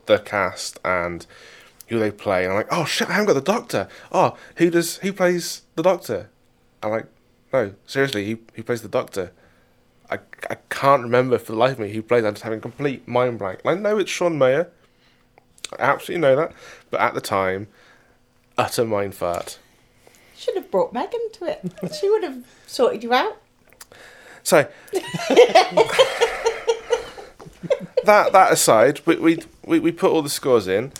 the cast and who they play, and I'm like, "Oh shit, I haven't got the Doctor. Oh, who does who plays the Doctor?" I'm like, "No, seriously, who who plays the Doctor?" I, I can't remember for the life of me who plays. I'm just having complete mind blank. I know it's Sean Maher. I absolutely know that. But at the time, utter mind fart. Should have brought Megan to it. She would have sorted you out. So that that aside, we we we, we put all the scores in,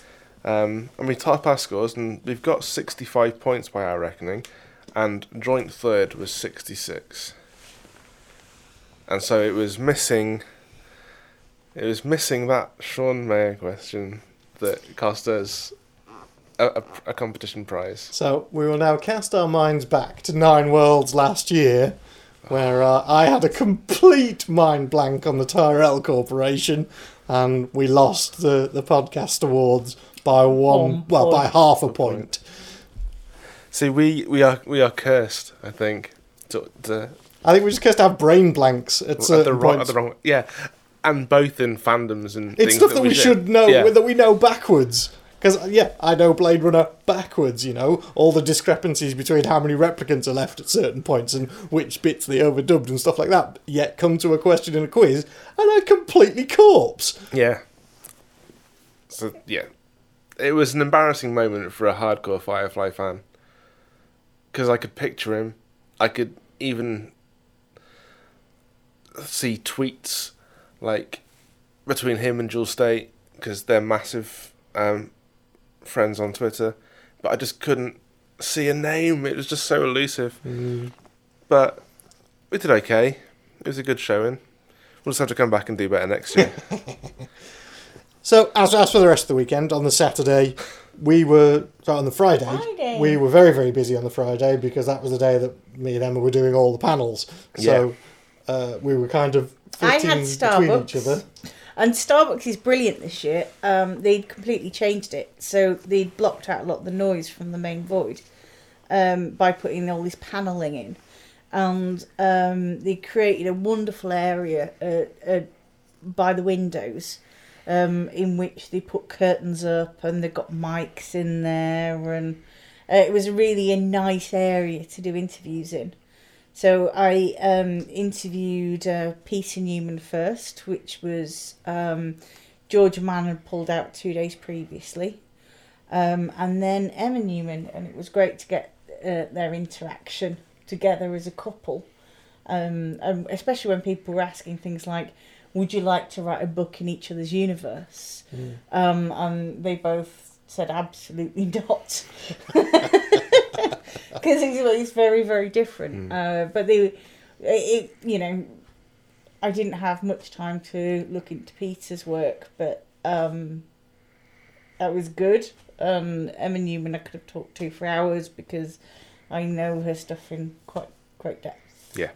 um, and we type our scores, and we've got sixty five points by our reckoning, and joint third was sixty six. And so it was missing. It was missing that Sean Maher question that cost us a, a, a competition prize. So we will now cast our minds back to Nine Worlds last year, where uh, I had a complete mind blank on the Tyrell Corporation, and we lost the, the podcast awards by one, One well, by half a point. See, we, we are we are cursed. I think to, to I think we just cursed have brain blanks at at the wrong, at the wrong, yeah, and both in fandoms and It's things stuff that we should know, Yeah. that we know backwards. Because, yeah, I know Blade Runner backwards, you know, all the discrepancies between how many replicants are left at certain points and which bits they overdubbed and stuff like that. Yet come to a question in a quiz and I completely corpse. Yeah. So yeah, it was an embarrassing moment for a hardcore Firefly fan. Because I could picture him, I could even see tweets like between him and Jewel Staite because they're massive um, friends on Twitter, but I just couldn't see a name. It was just so elusive. But we did okay. It was a good showing. We'll just have to come back and do better next year. So, as, as for the rest of the weekend, on the Saturday, we were, sorry, on the Friday, Friday. we were very, very busy on the Friday because that was the day that me and Emma were doing all the panels. So, uh, we were kind of I had Starbucks. each other. And Starbucks is brilliant this year. Um, they'd completely changed it, so they'd blocked out a lot of the noise from the main void um, by putting all this paneling in, and um, they created a wonderful area uh, uh, by the windows. Um, in which they put curtains up and they've got mics in there and uh, it was really a nice area to do interviews in. So I um, interviewed uh, Peter Newman first, which was um, Georgia Mann had pulled out two days previously, um, and then Emma Newman, and it was great to get uh, their interaction together as a couple, um, um, especially when people were asking things like, "Would you like to write a book in each other's universe?" Um, and they both said absolutely not. because it's, it's very very different. Uh, but they, it, it you know, I didn't have much time to look into Peter's work, but um, that was good. Um, Emma Newman I could have talked to for hours because I know her stuff in quite great depth. Yeah.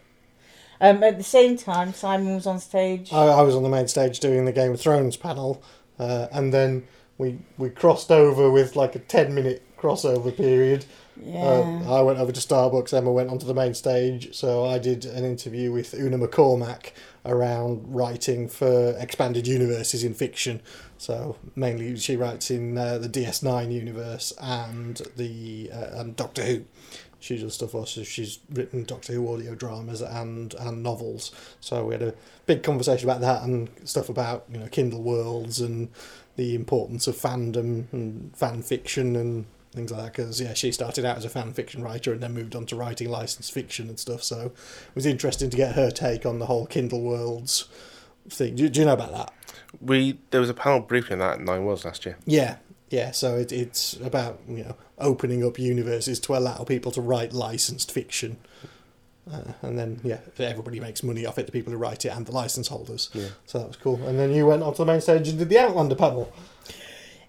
Um, at the same time, Simon was on stage. I, I was on the main stage doing the Game of Thrones panel, uh, and then we we crossed over with like a ten minute crossover period. Yeah. Uh, I went over to Starbucks. Emma went onto the main stage, so I did an interview with Una McCormack around writing for expanded universes in fiction. So mainly, she writes in uh, the DS9 universe and the uh, and Doctor Who. She does stuff also. She's written Doctor Who audio dramas and and novels. So we had a big conversation about that and stuff about you know Kindle worlds and the importance of fandom and fan fiction and things like that. Because yeah, she started out as a fan fiction writer and then moved on to writing licensed fiction and stuff. So it was interesting to get her take on the whole Kindle Worlds thing. Do, do you know about that? We there was a panel briefing on that at Nine Worlds last year. Yeah, yeah. So it, it's about you know opening up universes to allow people to write licensed fiction, uh, and then yeah, everybody makes money off it. The people who write it and the license holders. Yeah. So that was cool. And then you went onto the main stage and did the Outlander panel.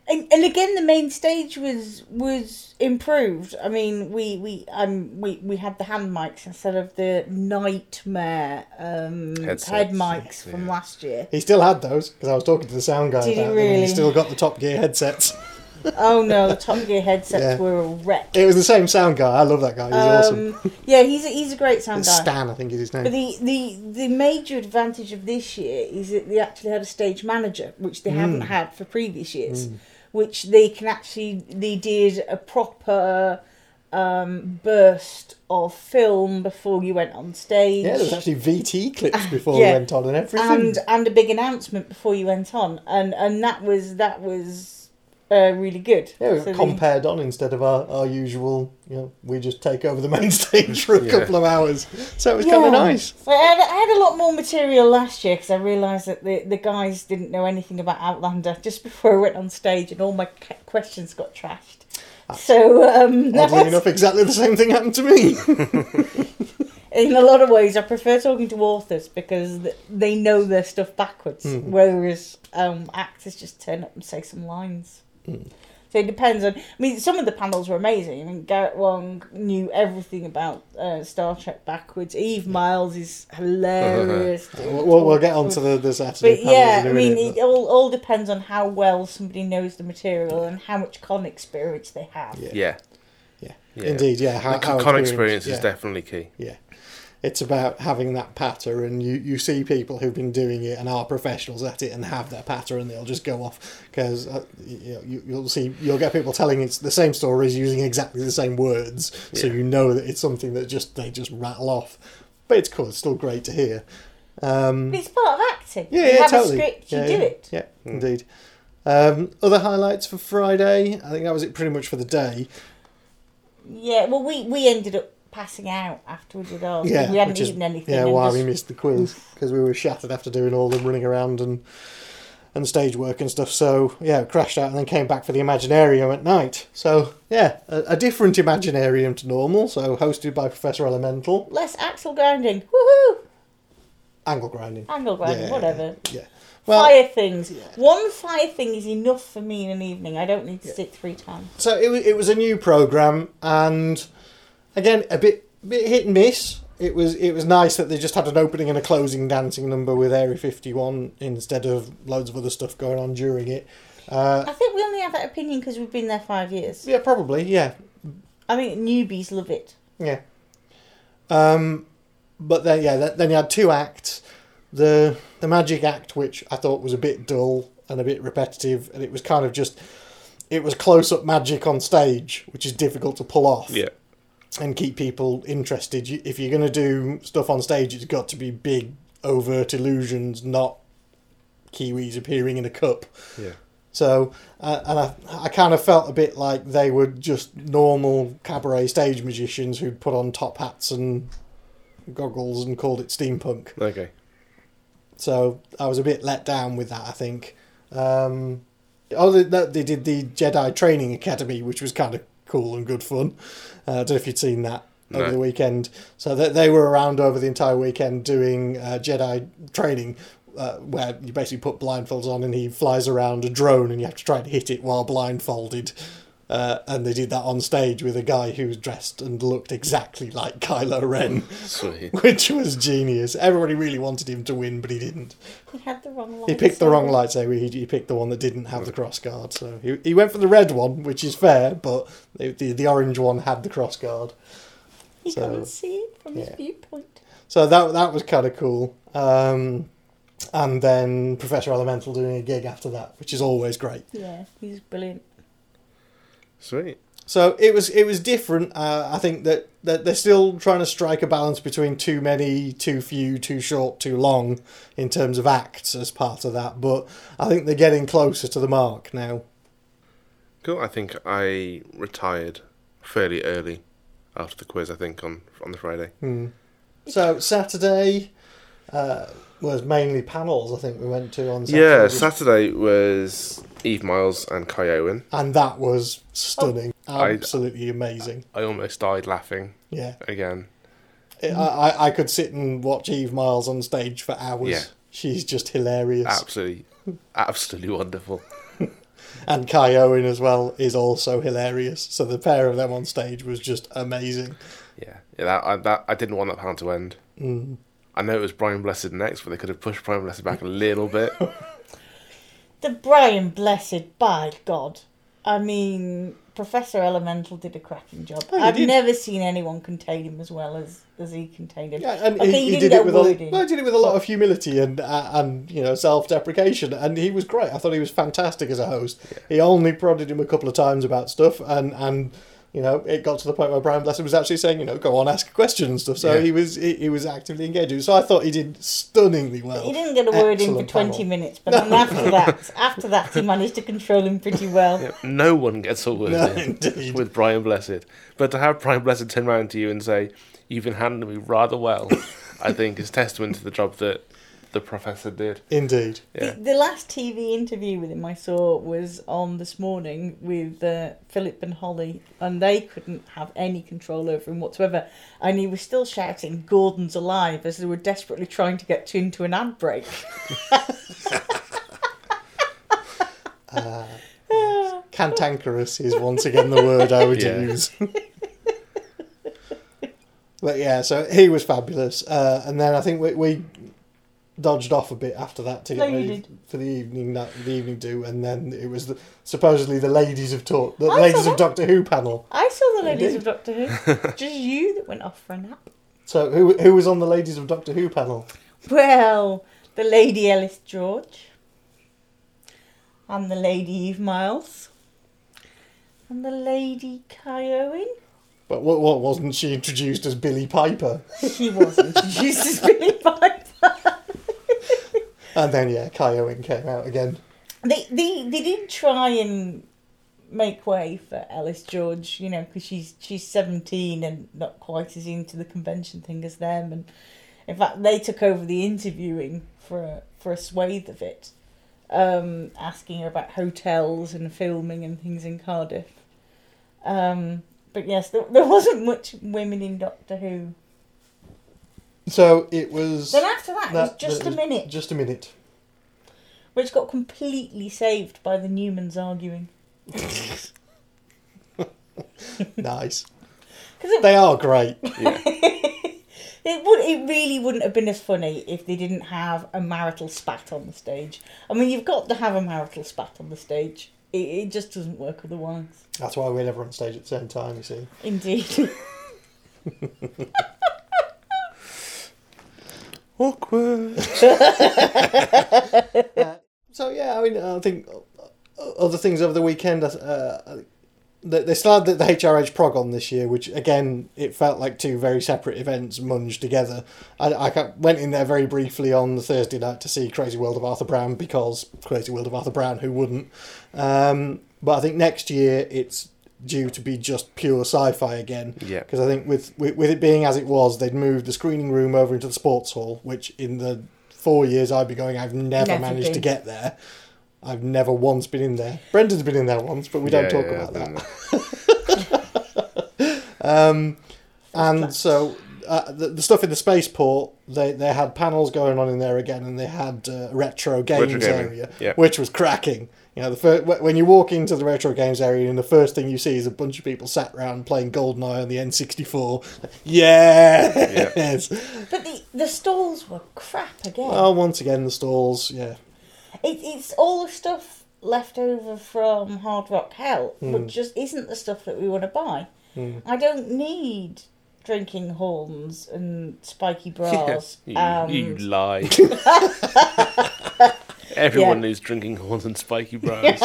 And, and again, the main stage was was improved. I mean, we we um we, we had the hand mics instead of the nightmare um, Headsets, head mics from yeah. last year. He still had those because I was talking to the sound guy Did he about them. and really? He still got the Top Gear headsets. Oh no, the Top Gear headsets Yeah. were a wreck. It was the same sound guy. I love that guy. He's awesome. Um, yeah, he's a, he's a great sound It's guy. Stan, I think is his name. But the, the the major advantage of this year is that they actually had a stage manager, which they haven't Mm. had for previous years, which they can actually they did a proper um, burst of film before you went on stage. yeah, there was actually VT clips before yeah. we went on and everything. and and a big announcement before you went on, and and that was that was uh, really good. yeah, we So got they- compared on instead of our, our usual, you know, we just take over the main stage for a Yeah. couple of hours. So it was kind of nice. So I had, I had a lot more material last year because I realised that the, the guys didn't know anything about Outlander just before I went on stage and all my questions got trashed. So, um, Oddly was- enough, exactly the same thing happened to me. in a lot of ways, I prefer talking to authors because they know their stuff backwards, Hmm. whereas um, actors just turn up and say some lines. Hmm. So it depends on. I mean, some of the panels were amazing. I mean, Garrett Wang knew everything about uh, Star Trek backwards. Eve Miles is hilarious. we'll, we'll, we'll get on to the, the Saturday But panels yeah, in a I mean, minute, it all, all depends on how well somebody knows the material and how much con experience they have. Yeah. Yeah, Yeah. Yeah. Indeed, yeah. How, the how con experienced- experience yeah. is definitely key. Yeah. It's about having that patter, and you, you see people who've been doing it and are professionals at it and have their patter, and they'll just go off because uh, you know, you, you'll see you'll get people telling it's the same stories using exactly the same words, so you know that it's something that just they just rattle off. But it's cool. It's still great to hear. Um, it's part of acting. yeah, you yeah, have totally. a script, you yeah, do yeah, it. Yeah, indeed. Um, other highlights for Friday. I think that was it pretty much for the day. Yeah, well, we, we ended up passing out after we did ours. Yeah, we hadn't which is- eaten anything. Yeah, why just- we missed the quiz because we were shattered after doing all the running around and and stage work and stuff. So yeah, crashed out and then came back for the Imaginarium at night. So yeah, a, a different Imaginarium to normal. So hosted by Professor Elemental, Less axle grinding. Woohoo! angle grinding. Angle grinding, Yeah, whatever. Yeah. Well, fire things. One fire thing is enough for me in an evening. I don't need to sit three times. so it was it was a new program and again a bit bit hit and miss. It was it was nice that they just had an opening and a closing dancing number with Area Fifty One instead of loads of other stuff going on during it. Uh, I think we only have that opinion because we've been there five years. yeah, probably. Yeah, I think newbies love it. Yeah. Um, but then yeah, then you had two acts. The the magic act, which I thought was a bit dull and a bit repetitive, and it was kind of just it was close up magic on stage, which is difficult to pull off Yeah, and keep people interested. If you're going to do stuff on stage, it's got to be big, overt illusions, not Kiwis appearing in a cup. yeah, So, uh, and I, I kind of felt a bit like they were just normal cabaret stage magicians who'd put on top hats and goggles and called it steampunk. okay. So I was a bit let down with that. I think. Um, oh, they, they did the Jedi Training Academy, which was kind of cool and good fun. Uh, I don't know if you'd seen that over the weekend. So they, they were around over the entire weekend doing uh, Jedi training. Uh, where you basically put blindfolds on and he flies around a drone and you have to try and hit it while blindfolded. Uh, and they did that on stage with a guy who was dressed and looked exactly like Kylo Ren, Sweet. which was genius. Everybody really wanted him to win, but he didn't. He had the wrong. He picked the wrong lightsaber. lightsaber. He, he picked the one that didn't have the cross guard. So he, he went for the red one, which is fair, but the, the, the orange one had the cross guard. He So, couldn't see it from yeah. his viewpoint. So that that was kind of cool. Um, and then Professor Elemental doing a gig after that, which is always great. Yeah, he's brilliant. Sweet. So it was it was different. Uh, I think that, that they're still trying to strike a balance between too many, too few, too short, too long in terms of acts as part of that. But I think they're getting closer to the mark now. Cool. I think I retired fairly early after the quiz. I think on on the Friday. Hmm. So Saturday uh, was mainly panels. I think we went to on Saturday. Yeah, Saturday was Eve Miles and Kai Owen. and that was stunning, I- absolutely amazing. I almost died laughing Yeah, again. I, I I could sit and watch Eve Miles on stage for hours. Yeah. She's just hilarious, Absolutely, absolutely wonderful. and Kai Owen as well is also hilarious. So the pair of them on stage was just amazing. Yeah, yeah. That I, that I didn't want that panel to end. Mm. I know it was Brian Blessed next, but they could have pushed Brian Blessed back a little bit. The Brian Blessed, by God. I mean, Professor Elemental did a cracking job. Oh, I've did. never seen anyone contain him as well as, as he contained him. Yeah, and Okay, he, you he didn't did get it with worried a, in. well, he did it with a lot of humility and uh, and you know self deprecation, and he was great. I thought he was fantastic as a host. He only prodded him a couple of times about stuff, and and you know it got to the point where Brian Blessed was actually saying, you know, go on, ask a question and stuff. So Yeah. he was he, he was actively engaging. So I thought he did stunningly well. He didn't get a word in for 20 panel. minutes, but then after that, after that, he managed to control him pretty well. Yeah, no one gets a word No, in with Brian Blessed, but to have Brian Blessed turn around to you and say, "You've been handling me rather well," I think is testament to the job that the professor did. Indeed. Yeah, The, the last TV interview with him I saw was on this morning with uh, Phillip and Holly, and they couldn't have any control over him whatsoever. And he was still shouting, Gordon's alive, as they were desperately trying to get tuned to, an ad break. Cantankerous is once again the word I would Yeah. use. but yeah, so he was fabulous. Uh, and then I think we, we dodged off a bit after that to get you ready for the evening that the evening do, and then it was the, supposedly the ladies of talk, the I ladies of. Doctor Who panel. I saw the ladies of Doctor Who. Just you that went off for a nap. So who who was on the ladies of Doctor Who panel? Well, the Lady Ellis George, and the Lady Eve Miles, and the Lady Kai Owen. But what, what wasn't she introduced as Billie Piper? She was introduced as Billie Piper. And then yeah, Kai Owen came out again. They, they, they did try and make way for Ellis George, you know, because she's she's seventeen and not quite as into the convention thing as them. And in fact, they took over the interviewing for a, for a swathe of it, um, asking her about hotels and filming and things in Cardiff. Um, but yes, there, there wasn't much women in Doctor Who. So it was. Then after that, it was just that a was minute, Just a minute. which got completely saved by the Newmans arguing. Nice. 'Cause it- They are great. yeah. It would. It really wouldn't have been as funny if they didn't have a marital spat on the stage. I mean, you've got to have a marital spat on the stage. It, it just doesn't work otherwise. That's why we're never on stage at the same time. You see. Indeed. Awkward. So yeah, I mean, I think uh, other things over the weekend. Uh, they they started the, the HRH prog on this year, which again it felt like two very separate events munged together. I, I went in there very briefly on the Thursday night to see Crazy World of Arthur Brown because Crazy World of Arthur Brown, who wouldn't? Um, but I think next year it's due to be just pure sci-fi again. Yeah. Because I think with, with with it being as it was, they'd moved the screening room over into the sports hall, which in the four years I've been going, I've never, Never managed to get there. I've never once been in there. Brendan's been in there once, but we don't Yeah, talk yeah, about that. Um, and class. so uh, the, the stuff in the spaceport, they they had panels going on in there again, and they had uh, retro games Retro area, yeah. which was cracking. You know, the fir- wh- when you walk into the retro games area, and the first thing you see is a bunch of people sat around playing GoldenEye on the N64. Yes. but the the stalls were crap again. Well, once again, the stalls. Yeah. It, it's all the stuff left over from Hard Rock Hell, Hmm. which just isn't the stuff that we want to buy. I don't need drinking horns and spiky bras. you, and you lie. Everyone Yeah. needs drinking horns and spiky bras.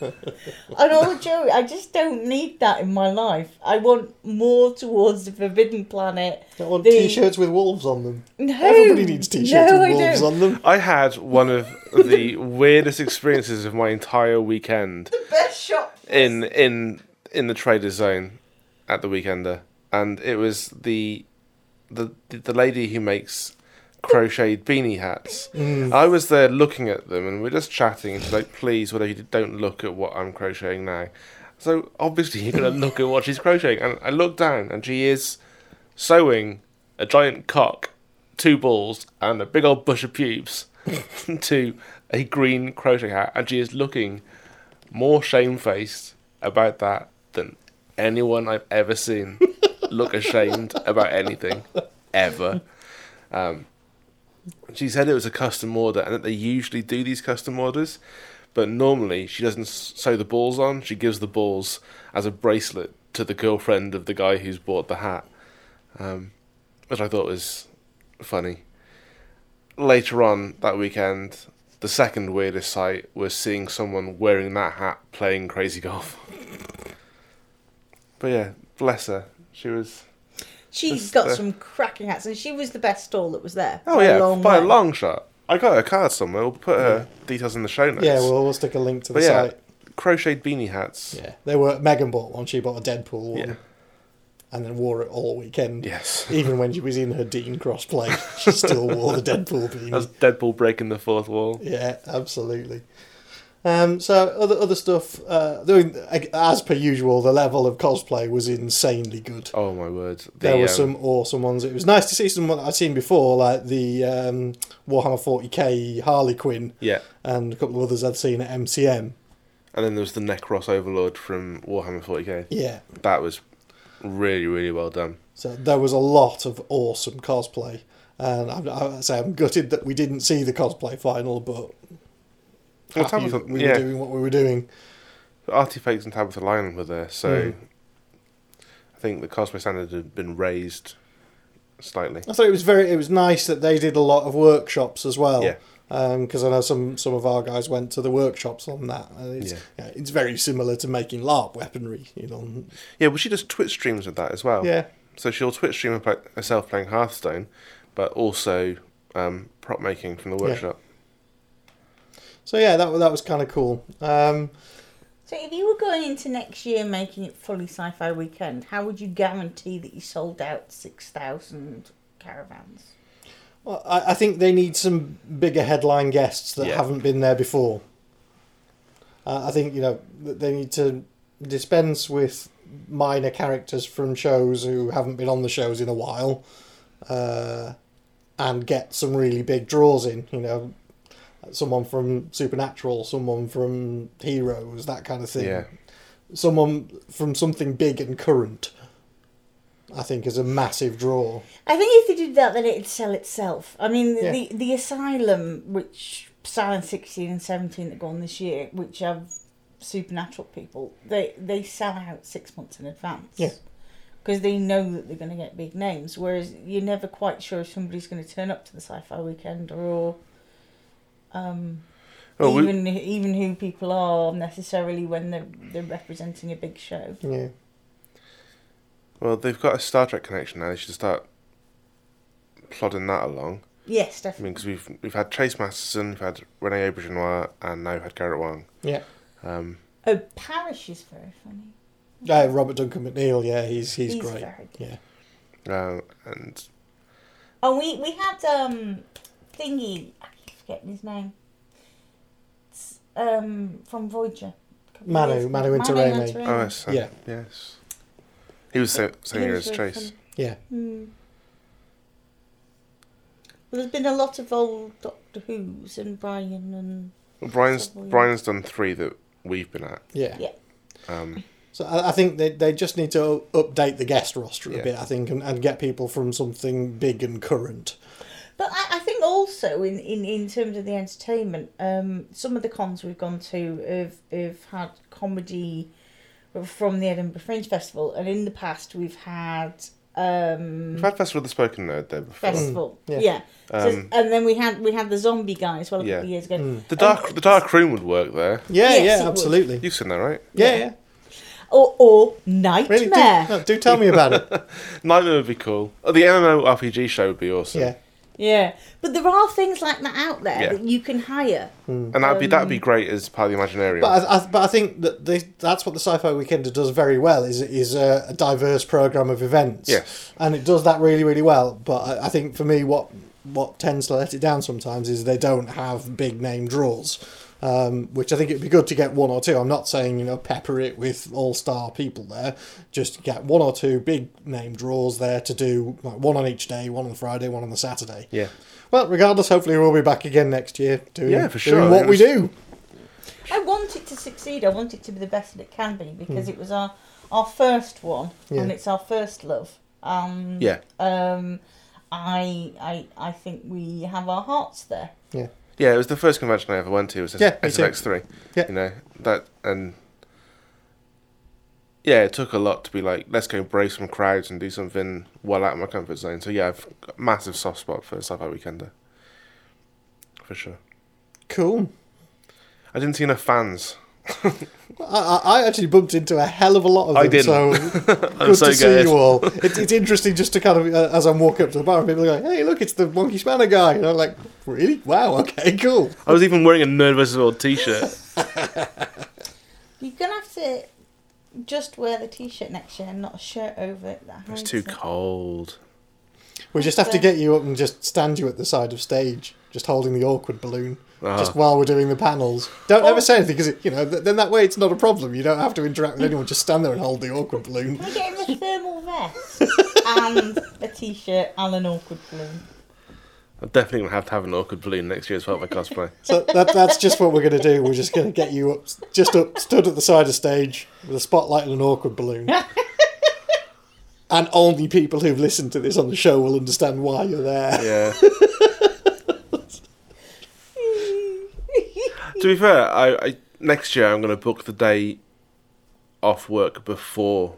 And all Joey, I just don't need that in my life. I want more towards the Forbidden Planet. I want The- t-shirts with wolves on them. No, Everybody needs t-shirts no, with wolves on them. I had one of the weirdest experiences of my entire weekend The Best shop. in in in the Trader Zone at the Weekender, and it was the the the lady who makes crocheted beanie hats. I was there looking at them, and we're just chatting. And she's like, "Please, whatever you do, don't look at what I'm crocheting now." So obviously you're gonna look at what she's crocheting, and I look down, and she is sewing a giant cock, two balls, and a big old bush of pubes to a green crochet hat, and she is looking more shamefaced about that than anyone I've ever seen look ashamed about anything ever. Um, she said it was a custom order and that they usually do these custom orders, but normally she doesn't sew the balls on. She gives the balls as a bracelet to the girlfriend of the guy who's bought the hat, um, which I thought was funny. Later on that weekend, the second weirdest sight was seeing someone wearing that hat playing crazy golf. but yeah, bless her. She was. She's Just, got uh, some cracking hats, and she was the best stall that was there. Oh by yeah, a long by a long shot. I got her card somewhere. We'll put her details in the show notes. Yeah, well, we'll stick a link to the but yeah, site. crocheted beanie hats. Yeah, they were. Megan bought one. She bought a Deadpool one, Yeah. and then wore it all weekend. Yes. Even when she was in her Dean crossplay, she still wore the Deadpool beanie. That's Deadpool breaking the fourth wall. Yeah, absolutely. Um, so other other stuff. Uh, doing as per usual, the level of cosplay was insanely good. Oh my word. The, There were um, some awesome ones. It was nice to see someone I'd seen before, like the um, Warhammer 40k Harley Quinn, Yeah. and a couple of others I'd seen at MCM. And then there was the Necron Overlord from Warhammer 40k. Yeah, That was really, really well done. so there was a lot of awesome cosplay, and I'm, I say I'm gutted that we didn't see the cosplay final, but Well, Tabitha- we yeah. were doing what we were doing. Artifacts and Tabitha Lyon were there, so Mm. I think the cosplay standard had been raised slightly. I thought it was very. It was nice that they did a lot of workshops as well. Yeah. Because I know some some of our guys went to the workshops on that. It's, Yeah. yeah, it's very similar to making LARP weaponry, you know. Yeah, well, she does Twitch streams with that as well. Yeah, So she'll Twitch stream her herself playing Hearthstone, but also um, prop making from the Yeah. Workshop. so yeah, that that was kind of cool. Um, So, if you were going into next year making it fully sci-fi weekend, how would you guarantee that you sold out six thousand caravans? well, I, I think they need some bigger headline guests that Yeah. haven't been there before. Uh, I think you know they need to dispense with minor characters from shows who haven't been on the shows in a while, uh, and get some really big draws in. You know, someone from Supernatural, someone from Heroes, that kind of thing. Yeah. Someone from something big and current. I think is a massive draw. I think if they did that, then it'd sell itself. I mean, Yeah. the the asylum, which Silent sixteen and seventeen that go on this year, which have supernatural people, they they sell out six months in advance. Yeah. Because they know that they're going to get big names, whereas you're never quite sure if somebody's going to turn up to the sci-fi weekend or, um, Well, we- even even who people are necessarily when they're they're representing a big show. Yeah. Well, they've got a Star Trek connection now. They should start plodding that along. Yes, I definitely. mean, because we've we've had Chase Masterson, we've had Rene Auberjonois, and now we've had Garrett Wang. Yeah. Um, Oh, Parish is very funny. Uh, Robert Duncan McNeill, yeah, he's he's, He's great. very good. Yeah. uh, and Oh, we we had um thingy. I keep forgetting his name. It's, um, from Voyager. a couple of Manu- years. Manu Intiraymi. Intiraymi. oh, yes, uh, Yeah. yes, he was so, same He as very Chase. Yeah. Hmm. Well, there's been a lot of old Doctor Who's and Brian and Well, Brian's Brian's done three that we've been at. Yeah. yeah. Um, So I, I think they, they just need to update the guest roster a Yeah. bit, I think, and, and get people from something big and current. But I, I think also in, in, in terms of the entertainment, um, some of the cons we've gone to have, have had comedy from the Edinburgh Fringe Festival, and in the past we've had um, We've had Festival of the Spoken Nerd there before. festival. Yeah. Yeah. So- Um, and then we had we had the zombie guy as well a Yeah. couple of years ago. The dark, the dark room would work there. Yeah, Yes, it yeah, would. absolutely. You've seen that, right? Yeah, yeah. Or or Nightmare. Really, do, no, do tell me about it. Nightmare would be cool. Oh, the MMO RPG show would be awesome. Yeah. Yeah. But there are things like that out there Yeah. that you can hire. Hmm. and that'd be that'd be um, great as part of the Imaginarium. But I, I, but I think that they, that's what the Sci-Fi Weekender does very well is is a, a diverse program of events. Yes. and it does that really really well. But I, I think for me, what what tends to let it down sometimes is they don't have big name draws. Um, which I think it'd be good to get one or two. I'm not saying you know pepper it with all star people there. Just get one or two big name draws there to do like one on each day, one on Friday, one on the Saturday. yeah. Well, regardless, hopefully we'll be back again next year doing, Yeah, for sure. doing what we do. I want it to succeed. I want it to be the best that it can be because it was our our first one Yeah. and it's our first love. Um, Yeah. Um, I I I think we have our hearts there. Yeah. Yeah, it was the first convention I ever went to. It was Yeah, me too. SFX3. Yeah. You know, that, and yeah, it took a lot to be like, let's go brave some crowds and do something well out of my comfort zone. So yeah, I've got massive soft spot for Sci-Fi Weekender. For sure. Cool. I didn't see enough fans. I, I I actually bumped into a hell of a lot of them. I didn't. So I'm good so to see you all. It, it's interesting just to kind of uh, as I'm walking up to the bar, people are going, "Hey, look, it's the Monkey Spanner guy," and I'm like, "Really? Wow. Okay, cool." I was even wearing a Nerd vs. World t-shirt. You're gonna have to just wear the t-shirt next year and not a shirt over it. That It hides too it. cold. We just have to get you up and just stand you at the side of stage, just holding the awkward balloon, Ah. just while we're doing the panels. Don't Oh. ever say anything because you know th- then that way it's not a problem. You don't have to interact with anyone. Just stand there and hold the awkward balloon. Can I get him a thermal vest and a t-shirt and an awkward balloon? I'm definitely going to have to have an awkward balloon next year as part of my cosplay. So that, that's just what we're going to do. We're just going to get you up, just up, stood at the side of stage with a spotlight and an awkward balloon. and only people who've listened to this on the show will understand why you're there. Yeah. to be fair, I, I next year I'm going to book the day off work before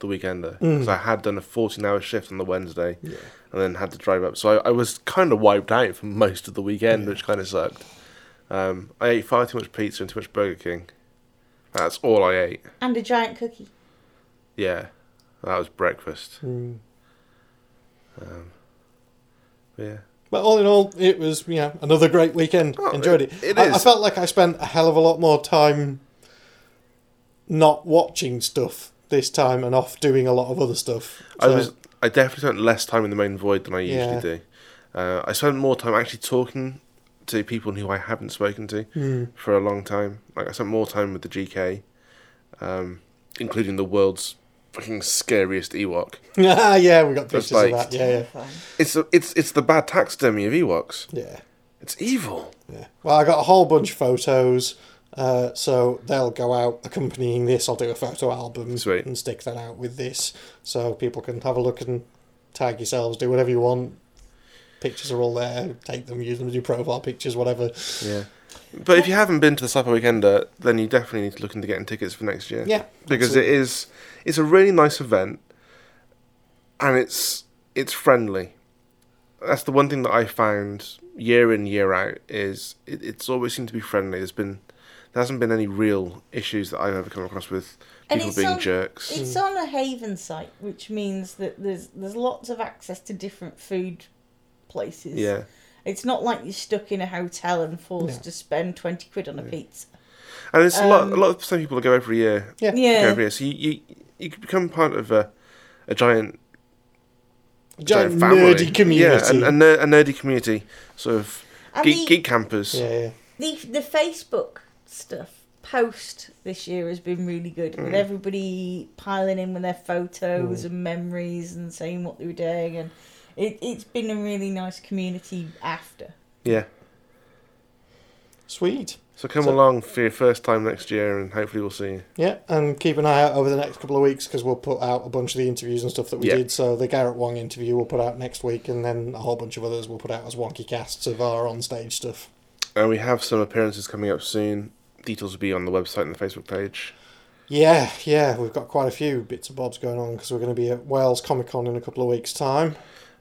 the weekender because I had done a 14 hour shift on the Wednesday and then had to drive up. So I, I was kind of wiped out for most of the weekend, which kind of sucked. Um, I ate far too much pizza and too much Burger King. That's all I ate. And a giant cookie. Yeah, that was breakfast. Mm. Um, yeah. But all in all, it was you know another great weekend. Oh, Enjoyed it. it- it I, I felt like I spent a hell of a lot more time not watching stuff this time and off doing a lot of other stuff. I was. I definitely spent less time in the main void than I usually Yeah. do. Uh, I spent more time actually talking to people who I haven't spoken to Hmm. for a long time. Like I spent more time with the GK, um, including the world's fucking scariest Ewok. Ah, yeah, we got pictures like- of that. Yeah, yeah, Terrifying. It's a, it's it's the bad taxidermy of Ewoks. yeah. It's evil. Yeah. Well, I got a whole bunch of photos, uh, so they'll go out accompanying this. I'll do a photo album Sweet. and stick that out with this, so people can have a look and tag yourselves, do whatever you want. Pictures are all there. Take them, use them to do profile pictures, whatever. Yeah. But if you haven't been to the Sci-Fi Weekender, then you definitely need to look into getting tickets for next year. Yeah, because it is it's a really nice event and it's it's friendly. That's the one thing that i found year in year out is it, it's always seemed to be friendly. There's been there hasn't been any real issues that i've ever come across with people being on- jerks. It's on a haven site, which means that there's there's lots of access to different food places. yeah It's not like you're stuck in a hotel and forced No. to spend twenty quid on a pizza. and it's a lot a Um, lot of the same people that go every year Yeah. Yeah. every year so you you, you could become part of a a giant giant family. nerdy community. yeah and, a, ner- a nerdy community sort of geek, the, geek campers yeah, yeah. the the Facebook stuff post this year has been really good Mm. with everybody piling in with their photos and memories and saying what they were doing and it, it's been a really nice community after. yeah Sweet. so come So- along for your first time next year and hopefully we'll see you Yeah, and keep an eye out over the next couple of weeks because we'll put out a bunch of the interviews and stuff that we Yeah. did. So the Garrett Wang interview we'll put out next week, and then a whole bunch of others we'll put out as wonky casts of our on-stage stuff. And we have some appearances coming up soon. Details will be on the website and the Facebook page. Yeah, yeah, we've got quite a few bits and bobs going on because we're going to be at Wales Comic Con in a couple of weeks' time.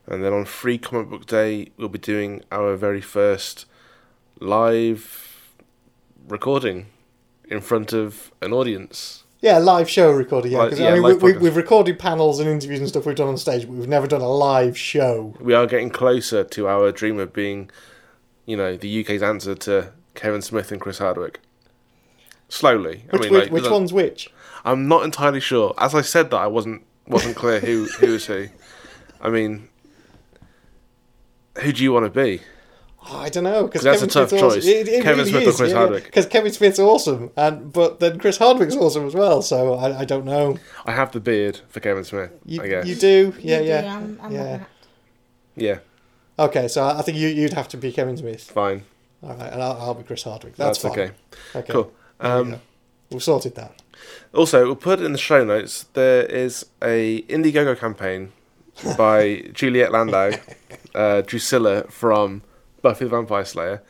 And then on Free Comic Book Day, we'll be doing our very first live recording in front of an audience. Yeah, live show recording. Yeah, Like, 'cause, yeah, I mean, we, live we, podcast. we've recorded panels and interviews and stuff we've done on stage, but we've never done a live show. We are getting closer to our dream of being, you know, the UK's answer to Kevin Smith and Chris Hardwick. Slowly. Which, I mean, which, like, which one's which? I'm not entirely sure. As I said that, I wasn't wasn't clear who who is who. I mean, who do you want to be? Oh, I don't know because 'Cause that's Kevin a tough Smith's awesome. choice. It, it Kevin really Smith or Chris yeah, Hardwick? Because Kevin Smith's awesome, and but then Chris Hardwick's awesome as well. So I, I don't know. I have the beard for Kevin Smith. You, I guess. you do, yeah, You do, yeah, I'm, I'm yeah. that. Yeah, Okay, so I I think you you'd have to be Kevin Smith. fine. All right, and I'll, I'll be Chris Hardwick. That's, That's, fine. okay. Okay, Cool. There we Um, go. We've sorted that. Also, we'll put it in the show notes. There is a Indiegogo campaign by Juliet Landau, uh, Drusilla from Buffy the Vampire Slayer,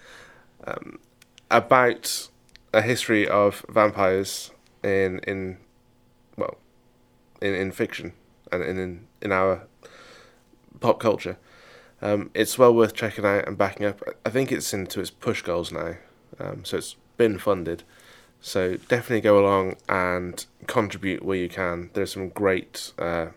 um, about a history of vampires in in well in, in fiction and in, in our pop culture. Um, it's well worth checking out and backing up. I think it's into its push goals now, um, so it's been funded. So definitely go along and contribute where you can. There's some great uh,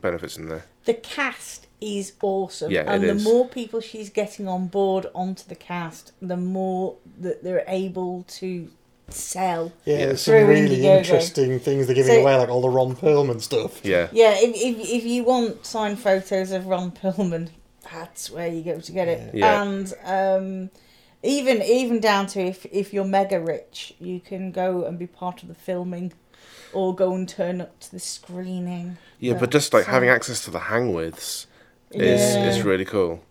benefits in there. The cast is awesome, Yeah, it and the is. more people she's getting on board onto the cast, the more that they're able to sell. Yeah, Yeah. there's some really Indiegogo. interesting things they're giving So- away, like all the Ron Perlman stuff. Yeah, Yeah, if, if, if you want signed photos of Ron Perlman, that's where you go to get it. Yeah. And um, even even down to if, if you're mega rich, you can go and be part of the filming or go and turn up to the screening. yeah, but just like So- having access to the hang withs is Yeah. is really cool.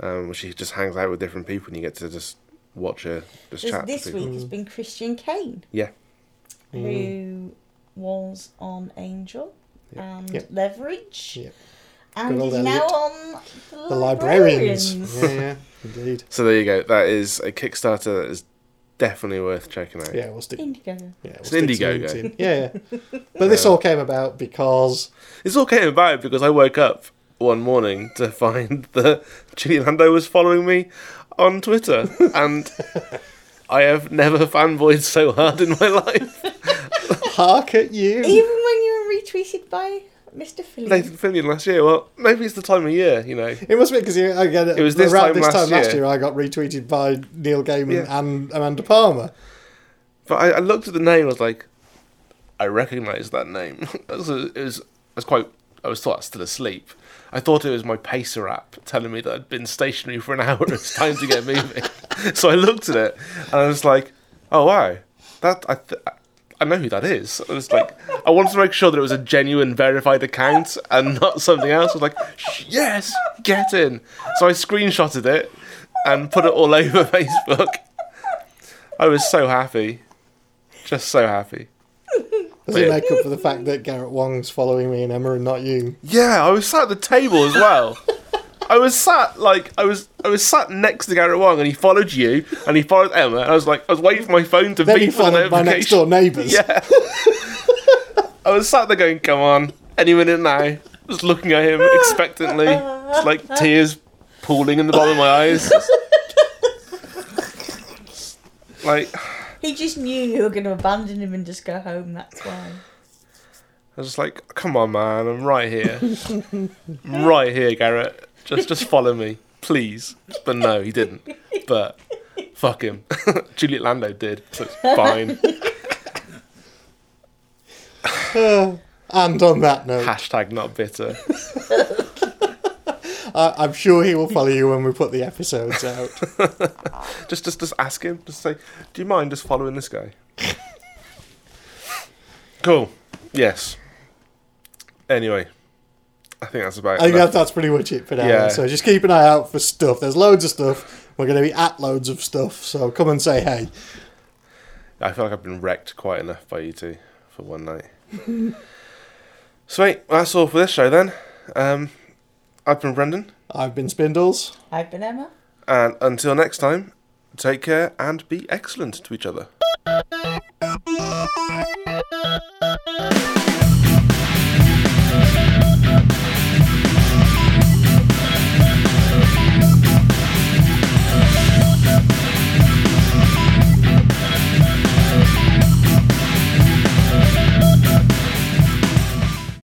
Um, she just hangs out with different people and you get to just watch her just This, chat. this to people. week has been Christian Kane, Yeah, who was on Angel and Yep. Leverage. Yep. And is now on the, The librarians. librarians. yeah, yeah, indeed. so there you go. That is a Kickstarter that is definitely worth checking out. Yeah, we'll stick. Indiegogo. Yeah, we'll It's stick an Indiegogo. links in. Yeah, yeah. But this all came about because This all came about because I woke up one morning to find that Juliet Landau was following me on Twitter, and I have never fanboyed so hard in my life. hark at you. Even when you were retweeted by Mr. Phillips. Nathan Fillion last year. Well, maybe it's the time of year, you know. It must be because again, It was this around time this last time last year. year. I got retweeted by Neil Gaiman Yeah. and Amanda Palmer. But I, I looked at the name. I was like, I recognise that name. it, was, it was. I was quite. I was thought I was still asleep. I thought it was my pacer app telling me that I'd been stationary for an hour. It's time to get moving. so I looked at it and I was like, "Oh wow, that I, th- I know who that is." I was like, I wanted to make sure that it was a genuine verified account and not something else. I was like, "Yes, get in." So I screenshotted it and put it all over Facebook. I was so happy, just so happy. Does it make up for the fact that Garrett Wang's following me and Emma and not you? Yeah, I was sat at the table as well. I was sat like I was I was sat next to Garrett Wang and he followed you and he followed Emma and I was like I was waiting for my phone to Then beep he for the followed my next door neighbours. Yeah. I was sat there going, Come on, any minute now. Just looking at him expectantly. It's like tears pooling in the bottom of my eyes. like He just knew you were going to abandon him and just go home, that's why. I was just like, come on, man, I'm right here, I'm right here, Garrett. Just, just follow me, please. But no, he didn't. But fuck him. Juliet Landau did, so it's fine. And on that note, Hashtag not bitter. I, I'm sure he will follow you when we put the episodes out. Just, just, just ask him. Just say, do you mind just following this guy? Cool. Yes. Anyway, I think that's about. I think enough. that, that's pretty much it for now. Yeah. So just keep an eye out for stuff. There's loads of stuff. We're going to be at loads of stuff. So come and say hey. I feel like I've been wrecked quite enough by you two for one night. Sweet. Well, that's all for this show then. Um, I've been Brendan, I've been Spindles. I've been Emma. and until next time, take care and be excellent to each other. Bye.